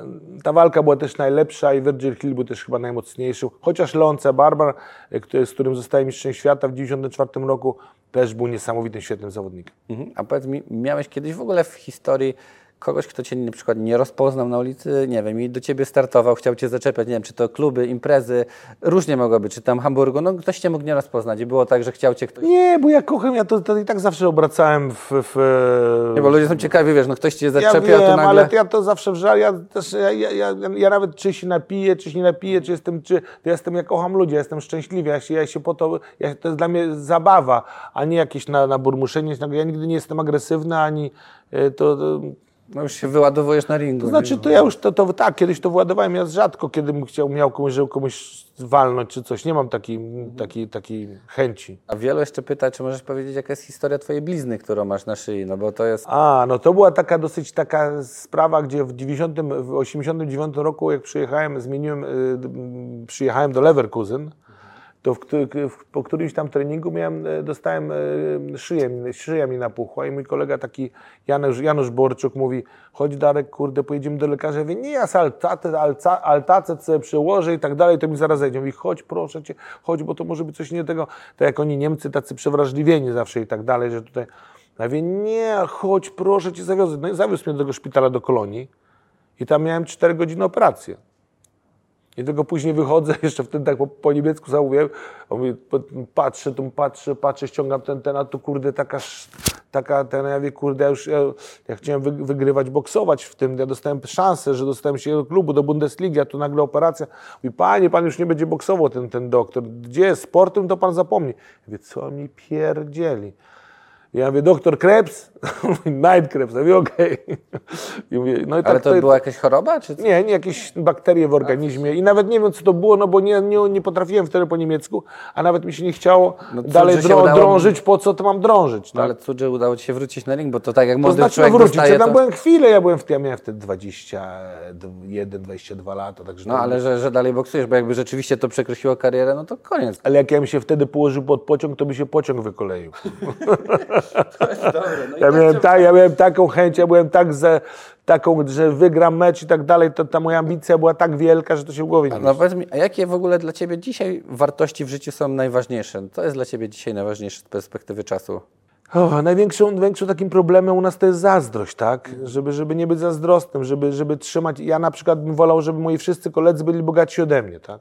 [SPEAKER 1] ta walka była też najlepsza i Virgil Hill był też chyba najmocniejszy. Chociaż Lonce Barbar, który, z którym zostałem mistrzem świata w 1994 roku, też był niesamowitym, świetnym zawodnikiem.
[SPEAKER 2] Mhm. A powiedz mi, miałeś kiedyś w ogóle w historii kogoś, kto cię na przykład nie rozpoznał na ulicy, nie wiem, i do ciebie startował, chciał cię zaczepiać, nie wiem, czy to kluby, imprezy, różnie mogło być, czy tam Hamburgu, no ktoś cię mógł nie rozpoznać i było tak, że chciał cię ktoś...
[SPEAKER 1] Nie, bo ja kocham, ja to, to i tak zawsze obracałem w... w
[SPEAKER 2] Nie, bo ludzie są ciekawi, wiesz, no ktoś cię
[SPEAKER 1] ja
[SPEAKER 2] zaczepia,
[SPEAKER 1] wiem,
[SPEAKER 2] a tu nagle...
[SPEAKER 1] ale ja to zawsze w żal, ja, też, ja, ja, ja, ja nawet czy się napiję, czy się nie napiję, czy jestem, czy ja jestem, ja kocham ludzi, ja jestem szczęśliwy, ja się, ja się po to, ja, to jest dla mnie zabawa, a nie jakieś na, na burmuszenie, ja nigdy nie jestem agresywny, ani e, to, to
[SPEAKER 2] No już się wyładowujesz na ringu.
[SPEAKER 1] To znaczy, to ja już to, to tak, kiedyś to wyładowałem, ja rzadko kiedy bym chciał, miał komuś, żeby komuś walnąć czy coś. Nie mam takiej, takiej, takiej chęci.
[SPEAKER 2] A wielu jeszcze pyta, czy możesz powiedzieć, jaka jest historia twojej blizny, którą masz na szyi, no bo to jest...
[SPEAKER 1] A, no to była taka dosyć taka sprawa, gdzie w 90, w 89 roku, jak przyjechałem, zmieniłem, y, przyjechałem do Leverkusen, to w, w, po którymś tam treningu miałem, y, dostałem y, szyję, szyja mi napuchła i mój kolega taki Janusz, Janusz Borczuk mówi, chodź Darek, kurde, pojedziemy do lekarza. Ja mówię, nie, ja altacet, alca, altacet sobie przełożę i tak dalej, to mi zaraz zejdzie. Mówi, chodź proszę Cię, chodź, bo to może być coś nie tego. Tak jak oni Niemcy tacy przewrażliwieni zawsze i tak dalej, że tutaj... Ja mówię, nie, chodź, proszę Cię, zawiozę. No i zawiózł mnie do tego szpitala do Kolonii i tam miałem 4 godziny operację. I tylko później wychodzę, jeszcze wtedy tak po, po niemiecku zamówiłem, patrzę, tu patrzę, patrzę, ściągam ten, ten, a tu kurde taka, taka ten, ja mówię, kurde, ja już, ja, ja chciałem wy, wygrywać, boksować w tym, ja dostałem szansę, że dostałem się do klubu, do Bundesligi, a tu nagle operacja. Mówi, panie, pan już nie będzie boksował, ten, ten doktor, gdzie sportem, to pan zapomni. Ja mówię, co mi pierdzieli. Ja mówię, doktor Krebs? Mówi, Night Krebs. Ja mówię, okej. I mówię, no i
[SPEAKER 2] Ale
[SPEAKER 1] tak
[SPEAKER 2] to była jakaś choroba, czy co?
[SPEAKER 1] nie, nie, jakieś bakterie w organizmie i nawet nie wiem, co to było, no bo nie, nie, nie potrafiłem wtedy po niemiecku, a nawet mi się nie chciało
[SPEAKER 2] No
[SPEAKER 1] dalej drą,
[SPEAKER 2] udało.
[SPEAKER 1] drążyć, po co to mam drążyć,
[SPEAKER 2] No,
[SPEAKER 1] tak?
[SPEAKER 2] ale cud, że udało ci się wrócić na ring, bo to tak jak
[SPEAKER 1] To
[SPEAKER 2] młody
[SPEAKER 1] znaczy no,
[SPEAKER 2] człowiek
[SPEAKER 1] wrócić,
[SPEAKER 2] dostaje,
[SPEAKER 1] ja tam
[SPEAKER 2] to...
[SPEAKER 1] byłem chwilę, ja byłem w, ja miałem wtedy 21, 22 lata, także
[SPEAKER 2] No
[SPEAKER 1] to-
[SPEAKER 2] ale że, że dalej boksujesz, bo jakby rzeczywiście to przekreśliło karierę, no to koniec.
[SPEAKER 1] ale jak ja bym się wtedy położył pod pociąg, to by się pociąg wykoleił.
[SPEAKER 2] no
[SPEAKER 1] Ja miałem, tak, ja miałem taką chęć, ja byłem tak za, taką, że wygram mecz i tak dalej, to ta moja ambicja była tak wielka, że to się w głowie nie
[SPEAKER 2] No powiedz mi, a jakie w ogóle dla Ciebie dzisiaj wartości w życiu są najważniejsze? Co jest dla Ciebie dzisiaj najważniejsze z perspektywy czasu?
[SPEAKER 1] O, największą, największym takim problemem u nas to jest zazdrość, tak? Żeby, żeby nie być zazdrosnym, żeby, żeby trzymać. Ja na przykład bym wolał, żeby moi wszyscy koledzy byli bogatsi ode mnie, tak?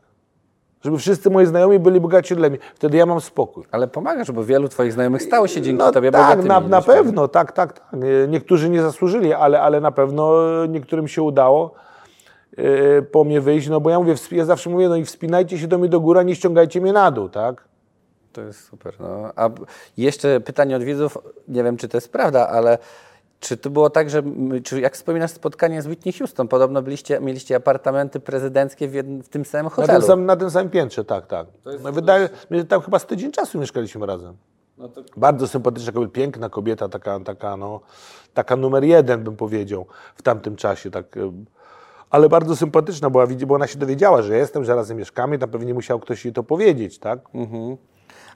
[SPEAKER 1] Żeby wszyscy moi znajomi byli bogatsi ode mnie. Wtedy ja mam spokój.
[SPEAKER 2] Ale pomagasz, bo wielu Twoich znajomych stało się dzięki
[SPEAKER 1] No
[SPEAKER 2] Tobie
[SPEAKER 1] tak,
[SPEAKER 2] bogatymi
[SPEAKER 1] na, na
[SPEAKER 2] ludźmi.
[SPEAKER 1] pewno, tak, tak, tak. Nie- Niektórzy nie zasłużyli, ale, ale na pewno niektórym się udało yy, po mnie wyjść, no bo ja mówię, ja zawsze mówię, no i wspinajcie się do mnie do góry, nie ściągajcie mnie na dół, tak?
[SPEAKER 2] To jest super. No. A jeszcze pytanie od widzów, nie wiem czy to jest prawda, ale czy to było tak, że czy jak wspominasz spotkanie z Whitney Houston, podobno byliście, mieliście apartamenty prezydenckie w, jednym, w tym samym
[SPEAKER 1] Na
[SPEAKER 2] hotelu?
[SPEAKER 1] tym, sam, na tym samym piętrze, tak, tak. No, wydaje, my tam chyba z tydzień czasu mieszkaliśmy razem. Bardzo sympatyczna kobieta, piękna kobieta, taka, taka, no, taka numer jeden bym powiedział w tamtym czasie. Tak, em, ale bardzo sympatyczna była, bo ona się dowiedziała, że jestem, że razem mieszkamy, tam pewnie musiał ktoś jej to powiedzieć, tak?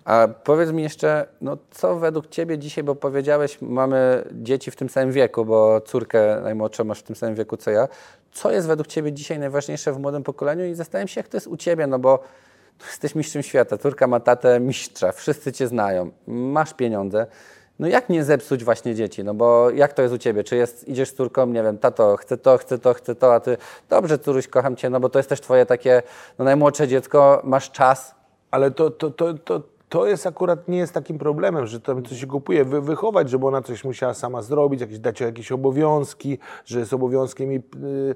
[SPEAKER 2] A powiedz mi jeszcze, no co według Ciebie dzisiaj, bo powiedziałeś, mamy dzieci w tym samym wieku, bo córkę najmłodszą masz w tym samym wieku co ja. Co jest według Ciebie dzisiaj najważniejsze w młodym pokoleniu i zastanawiam się, jak to jest u Ciebie, no bo jesteś mistrzem świata, córka ma tatę mistrza, wszyscy Cię znają, masz pieniądze. No jak nie zepsuć właśnie dzieci? No bo jak to jest u Ciebie? Czy jest, idziesz z córką, nie wiem, tato, chcę to, chcę to, chcę to, a Ty, dobrze, córuś, kocham Cię, no bo to jest też Twoje takie, no najmłodsze dziecko, masz czas,
[SPEAKER 1] Ale to, to, to, to, to jest akurat nie jest takim problemem, że tam coś się kupuje, wy, wychować, żeby ona coś musiała sama zrobić, jakieś, dać jakieś obowiązki, że jest obowiązkiem jej y,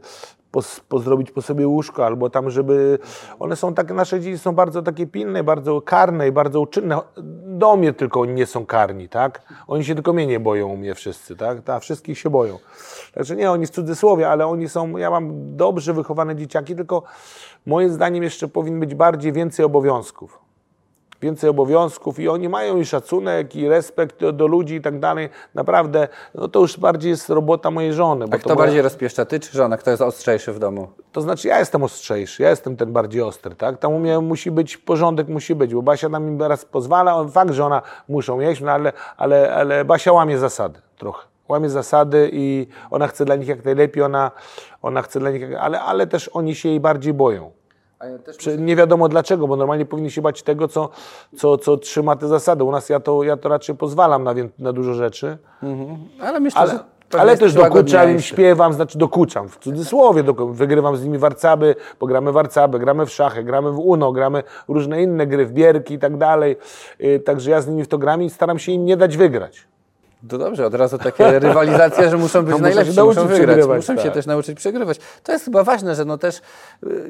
[SPEAKER 1] pos, pozrobić po sobie łóżko, albo tam, żeby... One są takie, nasze dzieci są bardzo takie pilne, bardzo karne i bardzo uczynne. Do mnie tylko oni nie są karni, tak? Oni się tylko mnie nie boją u mnie wszyscy, tak? Ta, wszystkich się boją. Znaczy nie, oni w cudzysłowie, ale oni są, ja mam dobrze wychowane dzieciaki, tylko moim zdaniem jeszcze powinien być bardziej więcej obowiązków więcej obowiązków i oni mają i szacunek, i respekt do, ludzi i tak dalej. Naprawdę, no to już bardziej jest robota mojej żony.
[SPEAKER 2] A
[SPEAKER 1] to
[SPEAKER 2] kto
[SPEAKER 1] moja-
[SPEAKER 2] bardziej rozpieszcza, ty czy żona? Kto jest ostrzejszy w domu?
[SPEAKER 1] To znaczy ja jestem ostrzejszy, ja jestem ten bardziej ostry, tak? Tam u mnie musi być, porządek musi być, bo Basia nam im raz pozwala, fakt, że ona muszą jeść, no ale, ale, ale Basia łamie zasady trochę. Łamie zasady i ona chce dla nich jak najlepiej, ona, ona chce dla nich, ale, ale też oni się jej bardziej boją. Czy nie wiadomo dlaczego, bo normalnie powinni się bać tego, co, co, co trzyma te zasady. U nas ja to, ja to raczej pozwalam na, wię- na dużo rzeczy.
[SPEAKER 2] Ale myślę,
[SPEAKER 1] Ale, Ale też dokuczam im, śpiewam, znaczy dokuczam, w cudzysłowie, doku- wygrywam z nimi warcaby, bo gramy warcaby, gramy w szachy, gramy w uno, gramy różne inne gry, w bierki i tak dalej. Y, Także ja z nimi w to gram i staram się im nie dać wygrać.
[SPEAKER 2] To dobrze, od razu takie rywalizacje, że muszą być
[SPEAKER 1] No,
[SPEAKER 2] najlepsi,
[SPEAKER 1] się
[SPEAKER 2] muszą wygrać, muszą się
[SPEAKER 1] tak.
[SPEAKER 2] też nauczyć przegrywać. To jest chyba ważne, że no też y,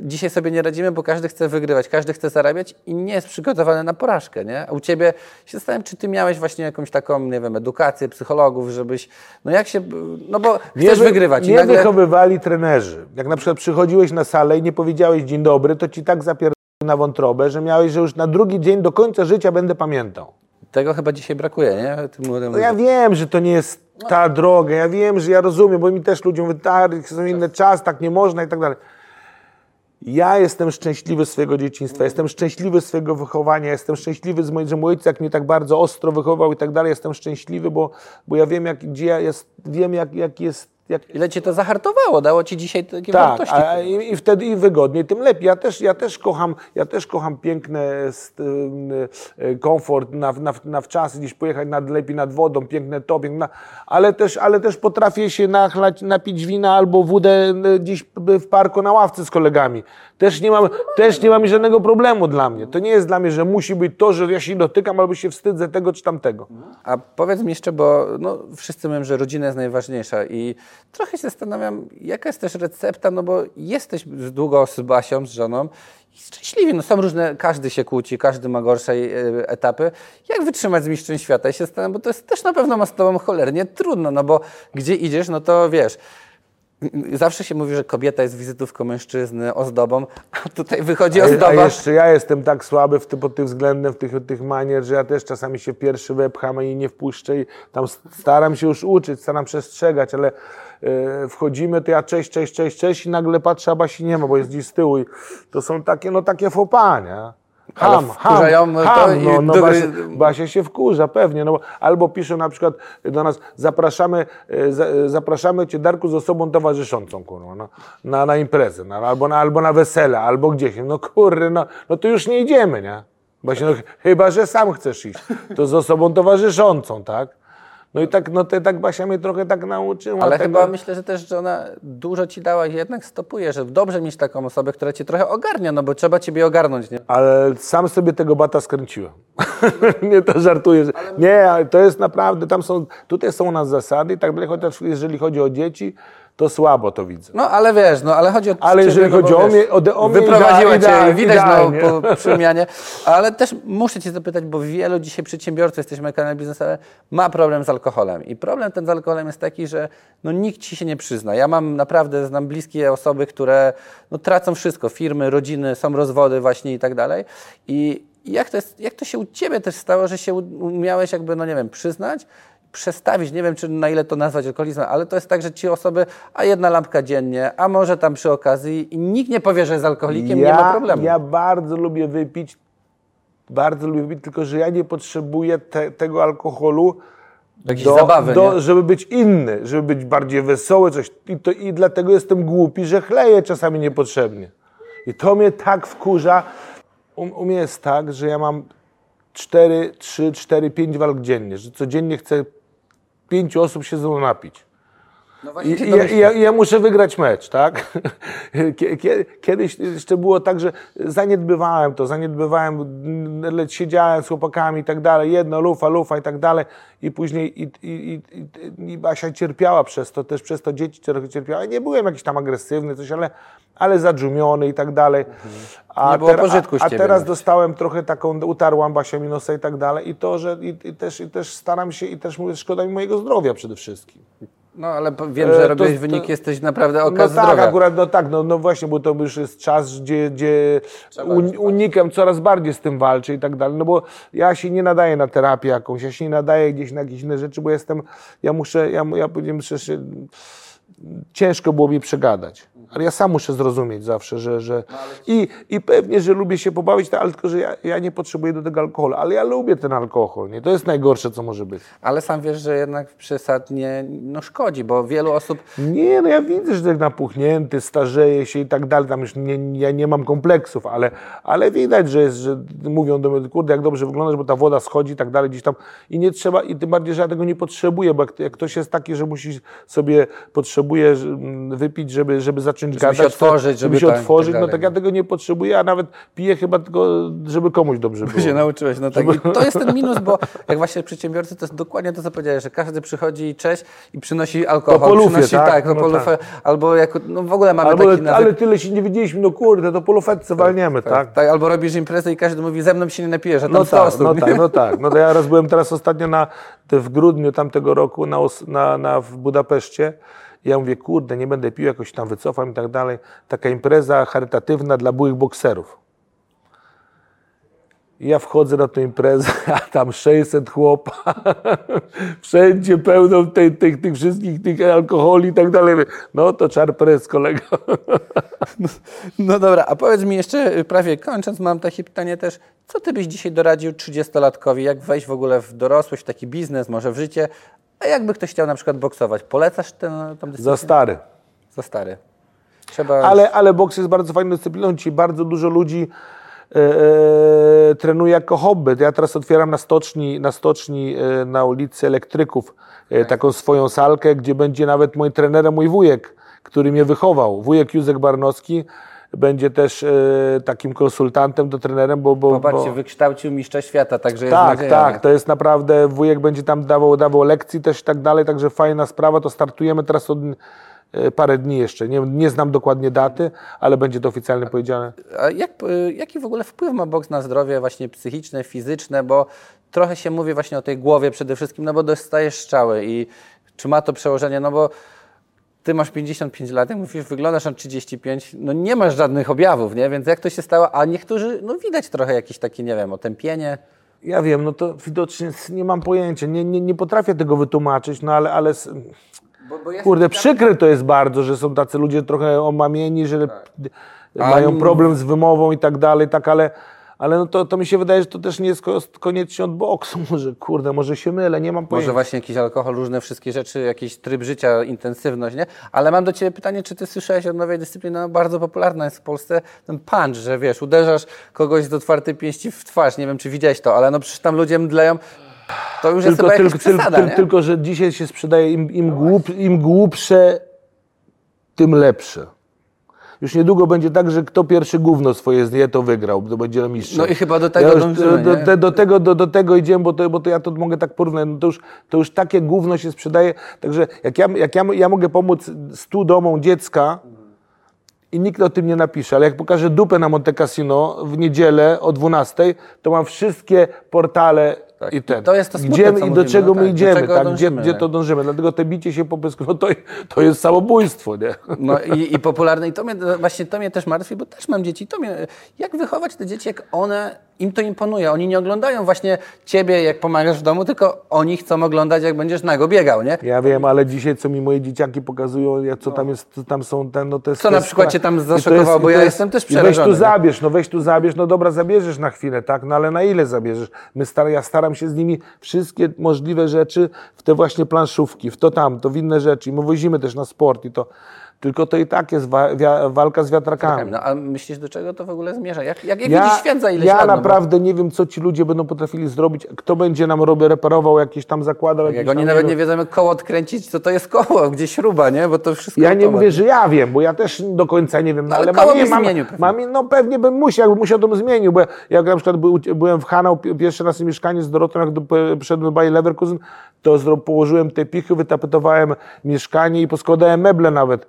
[SPEAKER 2] dzisiaj sobie nie radzimy, bo każdy chce wygrywać, każdy chce zarabiać i nie jest przygotowany na porażkę, nie? A u Ciebie się zastanawiam, czy Ty miałeś właśnie jakąś taką, nie wiem, edukację psychologów, żebyś, no jak się, no bo chcesz
[SPEAKER 1] wy-
[SPEAKER 2] wygrywać
[SPEAKER 1] Nie
[SPEAKER 2] nagle...
[SPEAKER 1] wychowywali trenerzy. Jak na przykład przychodziłeś na salę i nie powiedziałeś dzień dobry, to ci tak zapierdolili na wątrobę, że miałeś, że już na drugi dzień do końca życia będę pamiętał.
[SPEAKER 2] Tego chyba dzisiaj brakuje, nie? Tym młodym
[SPEAKER 1] No ja wiem, że to nie jest ta droga, ja wiem, że ja rozumiem, bo mi też ludziom mówią, tak, są inny czas, tak nie można i tak dalej. Ja jestem szczęśliwy swojego dzieciństwa, jestem szczęśliwy swojego wychowania, jestem szczęśliwy z mojego, że mój ojciec jak mnie tak bardzo ostro wychował i tak dalej, jestem szczęśliwy, bo, bo ja wiem, jak, gdzie ja jest, wiem, jak, jak jest, jak,
[SPEAKER 2] Ile Cię to zahartowało, dało Ci dzisiaj takie
[SPEAKER 1] tak,
[SPEAKER 2] wartości.
[SPEAKER 1] a, i, i wtedy i wygodniej, tym lepiej. Ja też, ja też kocham, ja też kocham piękne st, y, komfort na, na, na wczasy, gdzieś pojechać nad, lepiej nad wodą, piękne to, piękne, ale, też, ale też potrafię się nachlać, napić wina albo wódę y, gdzieś w parku na ławce z kolegami. Też nie mam, też nie mam żadnego problemu dla mnie. To nie jest dla mnie, że musi być to, że ja się dotykam albo się wstydzę tego czy tamtego.
[SPEAKER 2] A powiedz mi jeszcze, bo no, wszyscy mówią, że rodzina jest najważniejsza i trochę się zastanawiam, jaka jest też recepta, no bo jesteś długo z Basią, z żoną i szczęśliwi, no są różne, każdy się kłóci, każdy ma gorsze e, etapy. Jak wytrzymać z mistrzem świata? I się zastanawiam, bo to jest też na pewno ma z tobą cholernie trudno, no bo gdzie idziesz, no to wiesz, zawsze się mówi, że kobieta jest wizytówką mężczyzny, ozdobą, a tutaj wychodzi ozdoba.
[SPEAKER 1] a jeszcze ja jestem tak słaby w ty, pod tym względem, w tych, tych manier, że ja też czasami się pierwszy wepcham i nie wpuszczę i tam staram się już uczyć, staram przestrzegać, ale wchodzimy, to ja cześć, cześć, cześć, cześć i nagle patrzę, a Basi nie ma, bo jest gdzieś z tyłu i to są takie, no takie fopa, nie?
[SPEAKER 2] Ale
[SPEAKER 1] Ham, ham, ham, no, no Basia, Basia się wkurza, pewnie, no, bo albo piszą na przykład do nas, zapraszamy, e, za, e, zapraszamy Cię Darku z osobą towarzyszącą, kurwa, no, na, na imprezę, no, albo, na, albo na wesele, albo gdzieś, no kurde, no, no to już nie idziemy, nie? Basia, no, chyba, że sam chcesz iść, to z osobą towarzyszącą, tak? No i tak, no to tak Basia mnie trochę tak nauczyła.
[SPEAKER 2] Ale
[SPEAKER 1] tego.
[SPEAKER 2] chyba myślę, że też, że ona dużo ci dała i jednak stopuje, że dobrze mieć taką osobę, która cię trochę ogarnia, no bo trzeba ciebie ogarnąć, nie?
[SPEAKER 1] Ale sam sobie tego bata skręciłem. nie, to żartuję. Że... Nie, ale to jest naprawdę, tam są, tutaj są u nas zasady i tak dalej, chociaż jeżeli chodzi o dzieci, to słabo to widzę.
[SPEAKER 2] No ale wiesz, no ale chodzi o
[SPEAKER 1] Ale jeżeli
[SPEAKER 2] no,
[SPEAKER 1] chodzi o mnie- o- o mnie
[SPEAKER 2] Wyprowadziła
[SPEAKER 1] idea-
[SPEAKER 2] cię, widać
[SPEAKER 1] idealnie.
[SPEAKER 2] no, po przemianie, ale też muszę cię zapytać, bo wielu dzisiaj przedsiębiorców, jesteśmy kanał biznesowy, ma problem z alkoholem i problem ten z alkoholem jest taki, że no, nikt ci się nie przyzna. Ja mam naprawdę, znam bliskie osoby, które no, tracą wszystko, firmy, rodziny, są rozwody właśnie i tak dalej i jak to, jest, jak to się u Ciebie też stało, że się umiałeś jakby, no nie wiem, przyznać, przestawić, nie wiem czy na ile to nazwać alkoholizmem, ale to jest tak, że ci osoby, a jedna lampka dziennie, a może tam przy okazji i nikt nie powie, że jest alkoholikiem, nie ma problemu.
[SPEAKER 1] Ja bardzo lubię wypić, bardzo lubię wypić, tylko że ja nie potrzebuję te, tego alkoholu
[SPEAKER 2] Jakiejś
[SPEAKER 1] do,
[SPEAKER 2] zabawy,
[SPEAKER 1] do, żeby być inny, żeby być bardziej wesoły, coś. I, to, I dlatego jestem głupi, że chleję czasami niepotrzebnie. I to mnie tak wkurza. U, u mnie jest tak, że ja mam 4, 3, 4, 5 walk dziennie, że codziennie chcę pięciu osób się ze napić.
[SPEAKER 2] No właśnie
[SPEAKER 1] i, ja, ja, ja muszę wygrać mecz, tak? Kie- kie- Kiedyś jeszcze było tak, że zaniedbywałem to, zaniedbywałem, mm, siedziałem z chłopakami i tak dalej, jedno, lufa, lufa i tak dalej i później i, i, i, i, Basia cierpiała przez to, też przez to dzieci trochę cierpiały. Nie byłem jakiś tam agresywny, coś, ale, ale zadrzumiony i tak dalej. A,
[SPEAKER 2] z
[SPEAKER 1] a, a teraz dostałem trochę taką, utarłam Basia mi nosa i tak dalej i to, że i, i też, i też staram się i też mówię, szkoda mi mojego zdrowia przede wszystkim.
[SPEAKER 2] No ale wiem,
[SPEAKER 1] E,
[SPEAKER 2] że
[SPEAKER 1] to-
[SPEAKER 2] robiłeś
[SPEAKER 1] to-
[SPEAKER 2] wynik, jesteś naprawdę oka
[SPEAKER 1] No tak,
[SPEAKER 2] zdrowia.
[SPEAKER 1] akurat, no tak, no, no właśnie, bo to już jest czas, gdzie, gdzie un, unikam coraz bardziej z tym walczę i tak dalej, no bo ja się nie nadaję na terapię jakąś, ja się nie nadaję gdzieś na jakieś inne rzeczy, bo jestem, ja muszę, ja, ja powiedziałem szczerze, ciężko było mi przegadać. Ale ja sam muszę zrozumieć zawsze, że. że... I, I pewnie, że lubię się pobawić, ale tylko, że ja, ja nie potrzebuję do tego alkoholu. Ale ja lubię ten alkohol. Nie? To jest najgorsze, co może być.
[SPEAKER 2] Ale sam wiesz, że jednak przesadnie no, szkodzi, bo wielu osób
[SPEAKER 1] Nie, no ja widzę, że tak napuchnięty, starzeje się i tak dalej. Tam już nie, ja nie mam kompleksów, ale, ale widać, że, jest, że mówią do mnie, kurde, jak dobrze wyglądasz, bo ta woda schodzi i tak dalej gdzieś tam. I nie trzeba, i tym bardziej, że ja tego nie potrzebuję, bo jak, jak ktoś jest taki, że musi sobie, potrzebuje że, mm, wypić, żeby, żeby zacząć
[SPEAKER 2] Żeby
[SPEAKER 1] gadać,
[SPEAKER 2] się
[SPEAKER 1] to-
[SPEAKER 2] otworzyć,
[SPEAKER 1] żeby
[SPEAKER 2] żeby
[SPEAKER 1] się
[SPEAKER 2] tak, i tak
[SPEAKER 1] otworzyć, no tak ja tego nie potrzebuję, a nawet piję chyba tylko, żeby komuś dobrze było.
[SPEAKER 2] się nauczyłeś. No tak. I to jest ten minus, bo jak właśnie przedsiębiorcy, to jest dokładnie to, co powiedziałeś, że każdy przychodzi i cześć i przynosi alkohol.
[SPEAKER 1] Po polufie,
[SPEAKER 2] przynosi,
[SPEAKER 1] tak?
[SPEAKER 2] tak, no,
[SPEAKER 1] No
[SPEAKER 2] polufę, albo jako, no w ogóle mamy
[SPEAKER 1] Albo,
[SPEAKER 2] taki
[SPEAKER 1] ale tyle się nie widzieliśmy, no kurde, to po lufetce walniemy, tak?
[SPEAKER 2] Tak, albo robisz imprezę i każdy mówi, ze mną się nie napije, że tam
[SPEAKER 1] No
[SPEAKER 2] 100
[SPEAKER 1] tak,
[SPEAKER 2] osób.
[SPEAKER 1] no tak, no tak. No to ja raz byłem teraz ostatnio na, w grudniu tamtego roku na, na, na, w Budapeszcie. Ja mówię, kurde, nie będę pił, jakoś tam wycofam i tak dalej. Taka impreza charytatywna dla byłych bokserów. Ja wchodzę na tę imprezę, a tam 600 chłopa, wszędzie pełno tych, tych, tych wszystkich tych alkoholi i tak dalej. No to czar pres, kolego.
[SPEAKER 2] No dobra, a powiedz mi jeszcze, y, prawie kończąc, mam takie pytanie też, co ty byś dzisiaj doradził 30-latkowi, jak wejść w ogóle w dorosłość, w taki biznes, może w życie, a jakby ktoś chciał na przykład boksować, polecasz tę tą dyscyplinę?
[SPEAKER 1] Za stary.
[SPEAKER 2] Za stary. Trzeba...
[SPEAKER 1] Ale, ale boks jest bardzo fajną dyscypliną. Ci bardzo dużo ludzi e, e, trenuje jako hobby. Ja teraz otwieram na stoczni, na, stoczni e, na ulicy Elektryków e, taką swoją salkę, gdzie będzie nawet mój trenerem, mój wujek, który mnie wychował. Wujek Józek Barnowski będzie też e, takim konsultantem do trenerem, bo... bo,
[SPEAKER 2] Popatrzcie,
[SPEAKER 1] bo
[SPEAKER 2] wykształcił mistrza świata, także jest
[SPEAKER 1] tak,
[SPEAKER 2] nadzieja.
[SPEAKER 1] tak, to jest naprawdę, wujek będzie tam dawał, dawał lekcji też i tak dalej, także fajna sprawa, to startujemy teraz od e, parę dni jeszcze, nie, nie znam dokładnie daty, ale będzie to oficjalnie powiedziane.
[SPEAKER 2] A jak, y, jaki w ogóle wpływ ma boks na zdrowie właśnie psychiczne, fizyczne, bo trochę się mówi właśnie o tej głowie przede wszystkim, no bo dostajesz strzały i czy ma to przełożenie, no bo ty masz 55 lat, jak mówisz, wyglądasz na 35, no nie masz żadnych objawów, nie? Więc jak to się stało? A niektórzy, no widać trochę jakieś takie, nie wiem, otępienie.
[SPEAKER 1] Ja wiem, no to widocznie nie mam pojęcia, nie, nie, nie potrafię tego wytłumaczyć, no ale, ale
[SPEAKER 2] Bo, bo
[SPEAKER 1] kurde, przykre to jest bardzo, że są tacy ludzie trochę omamieni, że mają
[SPEAKER 2] A-
[SPEAKER 1] problem z wymową i tak dalej, tak, ale, ale no to, to mi się wydaje, że to też nie jest ko- koniecznie od boksu, może kurde, może się mylę, nie mam pojęcia.
[SPEAKER 2] Może właśnie jakiś alkohol, różne wszystkie rzeczy, jakiś tryb życia, intensywność, nie? Ale mam do Ciebie pytanie, czy Ty słyszałeś o nowej dyscyplinie, no, bardzo popularna jest w Polsce, ten punch, że wiesz, uderzasz kogoś z otwartej pięści w twarz, nie wiem, czy widziałeś to, ale no przecież tam ludzie mdleją, to już jest
[SPEAKER 1] tylko,
[SPEAKER 2] chyba
[SPEAKER 1] tylko,
[SPEAKER 2] przesada,
[SPEAKER 1] tylko, tylko, że dzisiaj się sprzedaje im, im, głup, im głupsze, tym lepsze. Już niedługo będzie tak, że kto pierwszy gówno swoje zje, to wygrał, to będzie mistrzem.
[SPEAKER 2] No i chyba do tego
[SPEAKER 1] ja już,
[SPEAKER 2] dążymy,
[SPEAKER 1] do, do, do, tego, do, do tego idziemy, bo to, bo to ja to mogę tak porównać. No to, już, to już takie gówno się sprzedaje. Także jak ja, jak ja, ja mogę pomóc 100 domom dziecka, i nikt o tym nie napisze, ale jak pokażę dupę na Monte Cassino w niedzielę o 12, to mam wszystkie portale
[SPEAKER 2] Tak.
[SPEAKER 1] i ten.
[SPEAKER 2] To jest to smutne,
[SPEAKER 1] Idziemy i do
[SPEAKER 2] mówimy,
[SPEAKER 1] czego
[SPEAKER 2] no
[SPEAKER 1] my
[SPEAKER 2] tak,
[SPEAKER 1] idziemy,
[SPEAKER 2] czego
[SPEAKER 1] tak, gdzie,
[SPEAKER 2] dążymy,
[SPEAKER 1] gdzie to dążymy. Dlatego te bicie się po pysku, no to, to jest samobójstwo, nie?
[SPEAKER 2] No i, i popularne. I to mnie, właśnie to mnie też martwi, bo też mam dzieci. To mnie, jak wychować te dzieci, jak one, im to imponuje. Oni nie oglądają właśnie ciebie, jak pomagasz w domu, tylko oni chcą oglądać, jak będziesz nago biegał, nie?
[SPEAKER 1] Ja wiem, ale dzisiaj co mi moje dzieciaki pokazują, jak co tam jest, co tam są ten, no to jest...
[SPEAKER 2] Co na
[SPEAKER 1] jest
[SPEAKER 2] przykład cię tam zaszokowało, bo ja jestem też
[SPEAKER 1] i Weź
[SPEAKER 2] przerażony,
[SPEAKER 1] tu zabierz, no weź tu zabierz, no dobra, zabierzesz na chwilę, tak, no ale na ile zabierzesz? My star, ja staram się z nimi wszystkie możliwe rzeczy w te właśnie planszówki, w to tam, to w inne rzeczy. I my wozimy też na sport i to... Tylko to i tak jest wa, walka z wiatrakami.
[SPEAKER 2] No a myślisz, do czego to w ogóle zmierza? Jak, jak, jak widzisz świat za ileś
[SPEAKER 1] ja
[SPEAKER 2] lat? no bo-
[SPEAKER 1] naprawdę nie wiem, co ci ludzie będą potrafili zrobić. Kto będzie nam robię, reparował, jakieś tam zakładał.
[SPEAKER 2] Jak oni nawet nie wiedzą, jak koło odkręcić, co to jest koło, gdzie śruba, nie? Bo to wszystko
[SPEAKER 1] Ja nie mówię, że ja wiem, bo ja też do końca nie wiem, no,
[SPEAKER 2] ale
[SPEAKER 1] ale
[SPEAKER 2] koło
[SPEAKER 1] mam, mam,
[SPEAKER 2] zmienił pewnie.
[SPEAKER 1] mam, no pewnie bym musiał, jakbym musiał, to bym zmienił, bo jak na przykład był, byłem w Hanau pi- pierwszy raz w mieszkaniu z Dorotą, jak do, przyszedłem do Bayer Leverkusen, to położyłem te pichy, wytapetowałem mieszkanie i poskładałem meble nawet,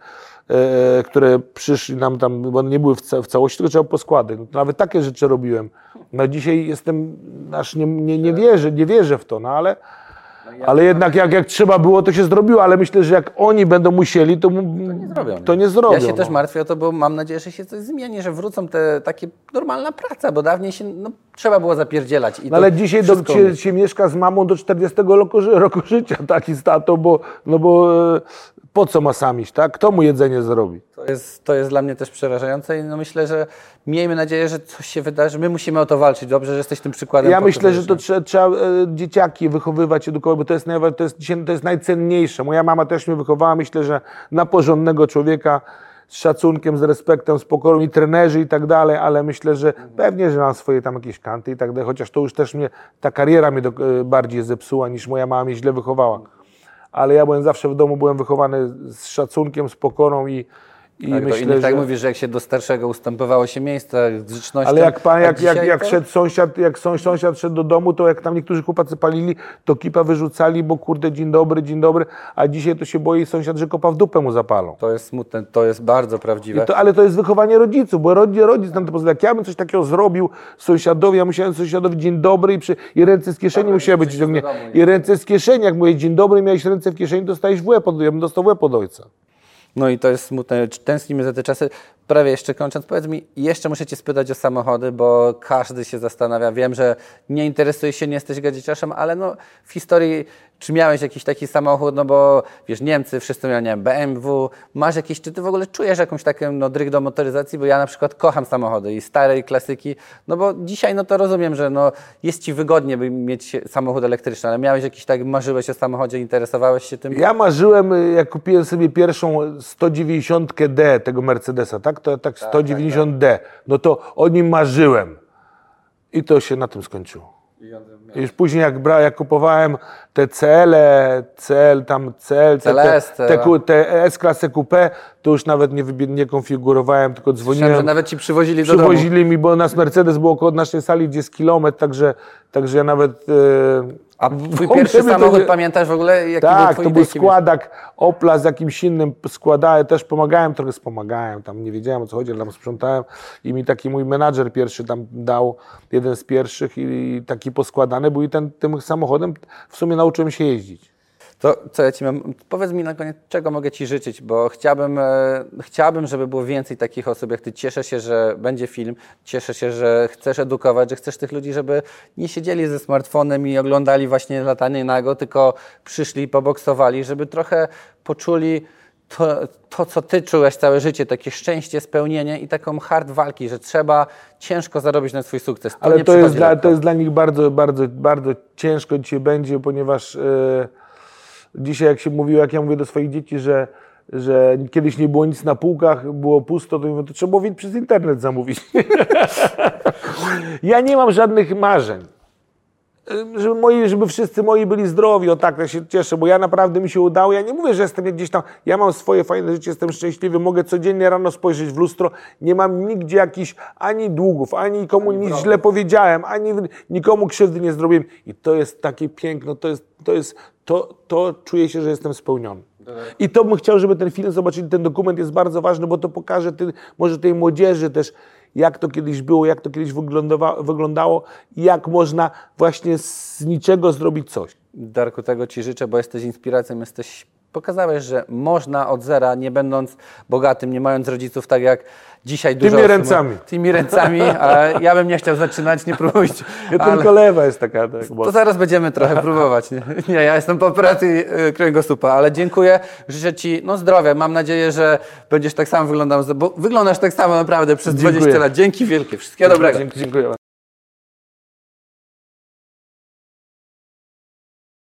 [SPEAKER 1] e, które przyszli nam tam, bo one nie były w, ca, w całości, tylko trzeba poskładać. No, nawet takie rzeczy robiłem. No dzisiaj jestem, aż nie, nie, nie wierzę, nie wierzę w to, no ale... Ale jednak jak, jak trzeba było, to się zrobiło, ale myślę, że jak oni będą musieli, to, to nie
[SPEAKER 2] zrobią.
[SPEAKER 1] To nie zrobią
[SPEAKER 2] Ja się
[SPEAKER 1] no.
[SPEAKER 2] też martwię o to, bo mam nadzieję, że się coś zmieni, że wrócą te takie normalna praca, bo dawniej się no, trzeba było zapierdzielać. I
[SPEAKER 1] No ale dzisiaj do, się, się mieszka z mamą do 40 roku, roku życia, taki z tatą, bo, no bo e, po co ma sam iść, tak? Kto mu jedzenie zrobi?
[SPEAKER 2] To jest, to jest dla mnie też przerażające i no myślę, że miejmy nadzieję, że coś się wydarzy. My musimy o to walczyć. Dobrze, że jesteś tym przykładem.
[SPEAKER 1] Ja myślę, że to trzeba, trzeba e, dzieciaki wychowywać, edukować, bo to jest, najwa- to, jest, to jest najcenniejsze. Moja mama też mnie wychowała, myślę, że na porządnego człowieka z szacunkiem, z respektem, z pokorą i trenerzy i tak dalej, ale myślę, że pewnie, że mam swoje tam jakieś kanty i tak dalej, chociaż to już też mnie, ta kariera mnie do, e, bardziej zepsuła niż moja mama mnie źle wychowała. Ale ja byłem zawsze w domu, byłem wychowany z szacunkiem, z pokorą i, i
[SPEAKER 2] Tak,
[SPEAKER 1] myślę,
[SPEAKER 2] innych,
[SPEAKER 1] że...
[SPEAKER 2] tak mówisz, że jak się do starszego ustępowało się miejsca z grzecznością.
[SPEAKER 1] Ale jak pan, jak, jak, jak
[SPEAKER 2] to-
[SPEAKER 1] szedł sąsiad, jak sąs- sąsiad szedł do domu, to jak tam niektórzy chłopacy palili, to kipa wyrzucali, bo kurde, dzień dobry, dzień dobry, a dzisiaj to się boi sąsiad, że kopa w dupę mu zapalą.
[SPEAKER 2] To jest smutne, to jest bardzo prawdziwe.
[SPEAKER 1] To, ale to jest wychowanie rodziców, bo rodzic, rodzic nam to pozwala. Jak ja bym coś takiego zrobił sąsiadowi, ja musiałem sąsiadowi dzień dobry i, przy, i ręce z kieszeni musiały być ciągnięte. I ręce z kieszeni, jak mówię dzień dobry, miałeś ręce w kieszeni, dostałeś w łeb, od, ja bym dostał w łeb od ojca.
[SPEAKER 2] No i to jest smutne. Tęsknimy za te czasy. Prawie jeszcze kończąc, powiedz mi, jeszcze muszę Cię spytać o samochody, bo każdy się zastanawia. Wiem, że nie interesujesz się, nie jesteś gadzieciarzem, ale no w historii, czy miałeś jakiś taki samochód, no bo wiesz, Niemcy wszyscy mieli, nie wiem, BMW, masz jakiś, czy Ty w ogóle czujesz jakąś taką no, dryg do motoryzacji, bo ja na przykład kocham samochody i stare i klasyki, no bo dzisiaj no to rozumiem, że no jest Ci wygodnie, by mieć samochód elektryczny, ale miałeś jakiś tak, marzyłeś o samochodzie, interesowałeś się tym?
[SPEAKER 1] Ja marzyłem, jak kupiłem sobie pierwszą 190D tego Mercedesa, tak? To tak 190D. No to o nim marzyłem. I to się na tym skończyło. I Już później jak, bra, jak kupowałem te CL, CL tam CL,
[SPEAKER 2] CLS,
[SPEAKER 1] te, te, te S-klasę coupé, to już nawet nie, nie konfigurowałem, tylko
[SPEAKER 2] Słyszałem,
[SPEAKER 1] dzwoniłem.
[SPEAKER 2] że nawet Ci przywozili do domu.
[SPEAKER 1] Przywozili mi, bo nas Mercedes było około naszej sali, gdzie jest kilometr, także, także ja nawet... E,
[SPEAKER 2] A twój pierwszy
[SPEAKER 1] to
[SPEAKER 2] samochód
[SPEAKER 1] nie-
[SPEAKER 2] pamiętasz w ogóle? Jaki był
[SPEAKER 1] tak,
[SPEAKER 2] twój
[SPEAKER 1] to był składak Opla z jakimś innym składałem, też pomagałem, trochę wspomagałem, tam nie wiedziałem o co chodzi, ale tam sprzątałem i mi taki mój menadżer pierwszy tam dał, jeden z pierwszych i taki poskładany był i ten, tym samochodem w sumie nauczyłem się jeździć.
[SPEAKER 2] To co ja Ci mam, powiedz mi na koniec, czego mogę Ci życzyć, bo chciałbym, e, chciałbym, żeby było więcej takich osób jak Ty. Cieszę się, że będzie film, cieszę się, że chcesz edukować, że chcesz tych ludzi, żeby nie siedzieli ze smartfonem i oglądali właśnie latanie nago, tylko przyszli, poboksowali, żeby trochę poczuli to, to, co Ty czułeś całe życie, takie szczęście, spełnienie i taką hard walki, że trzeba ciężko zarobić na swój sukces.
[SPEAKER 1] Ale
[SPEAKER 2] nie
[SPEAKER 1] to jest, dla, to jest dla nich bardzo, bardzo, bardzo ciężko dzisiaj będzie, ponieważ e, dzisiaj jak się mówiło, jak ja mówię do swoich dzieci, że, że kiedyś nie było nic na półkach, było pusto, to mówię, to trzeba było przez internet zamówić. ja nie mam żadnych marzeń. Y, Żeby, moi, żeby wszyscy moi byli zdrowi, o tak, ja się cieszę, bo ja naprawdę mi się udało. Ja nie mówię, że jestem gdzieś tam, ja mam swoje fajne życie, jestem szczęśliwy, mogę codziennie rano spojrzeć w lustro, nie mam nigdzie jakichś ani długów, ani nikomu nic źle powiedziałem, ani nikomu krzywdy nie zrobiłem. I to jest takie piękno, to jest, to jest, to, to czuję się, że jestem spełniony. I to bym chciał, żeby ten film zobaczyli, ten dokument jest bardzo ważny, bo to pokaże ty, może tej młodzieży też, jak to kiedyś było, jak to kiedyś wyglądało jak można właśnie z niczego zrobić coś.
[SPEAKER 2] Darku, tego Ci życzę, bo jesteś inspiracją, jesteś, pokazałeś, że można od zera, nie będąc bogatym, nie mając rodziców, tak jak dzisiaj dużo
[SPEAKER 1] Tymi ręcami.
[SPEAKER 2] Tymi ręcami, ja bym nie chciał zaczynać, nie próbujcie.
[SPEAKER 1] Ja
[SPEAKER 2] ale
[SPEAKER 1] tylko lewa jest taka. tak,
[SPEAKER 2] to
[SPEAKER 1] mocna.
[SPEAKER 2] zaraz będziemy trochę próbować. Nie, nie ja jestem po operacji y, kręgosłupa, ale dziękuję, życzę Ci no, zdrowia. Mam nadzieję, że będziesz tak samo wyglądał, bo wyglądasz tak samo naprawdę przez
[SPEAKER 1] Dziękuję.
[SPEAKER 2] 20 lat. Dzięki wielkie, wszystkiego dobrego.
[SPEAKER 1] Dziękuję.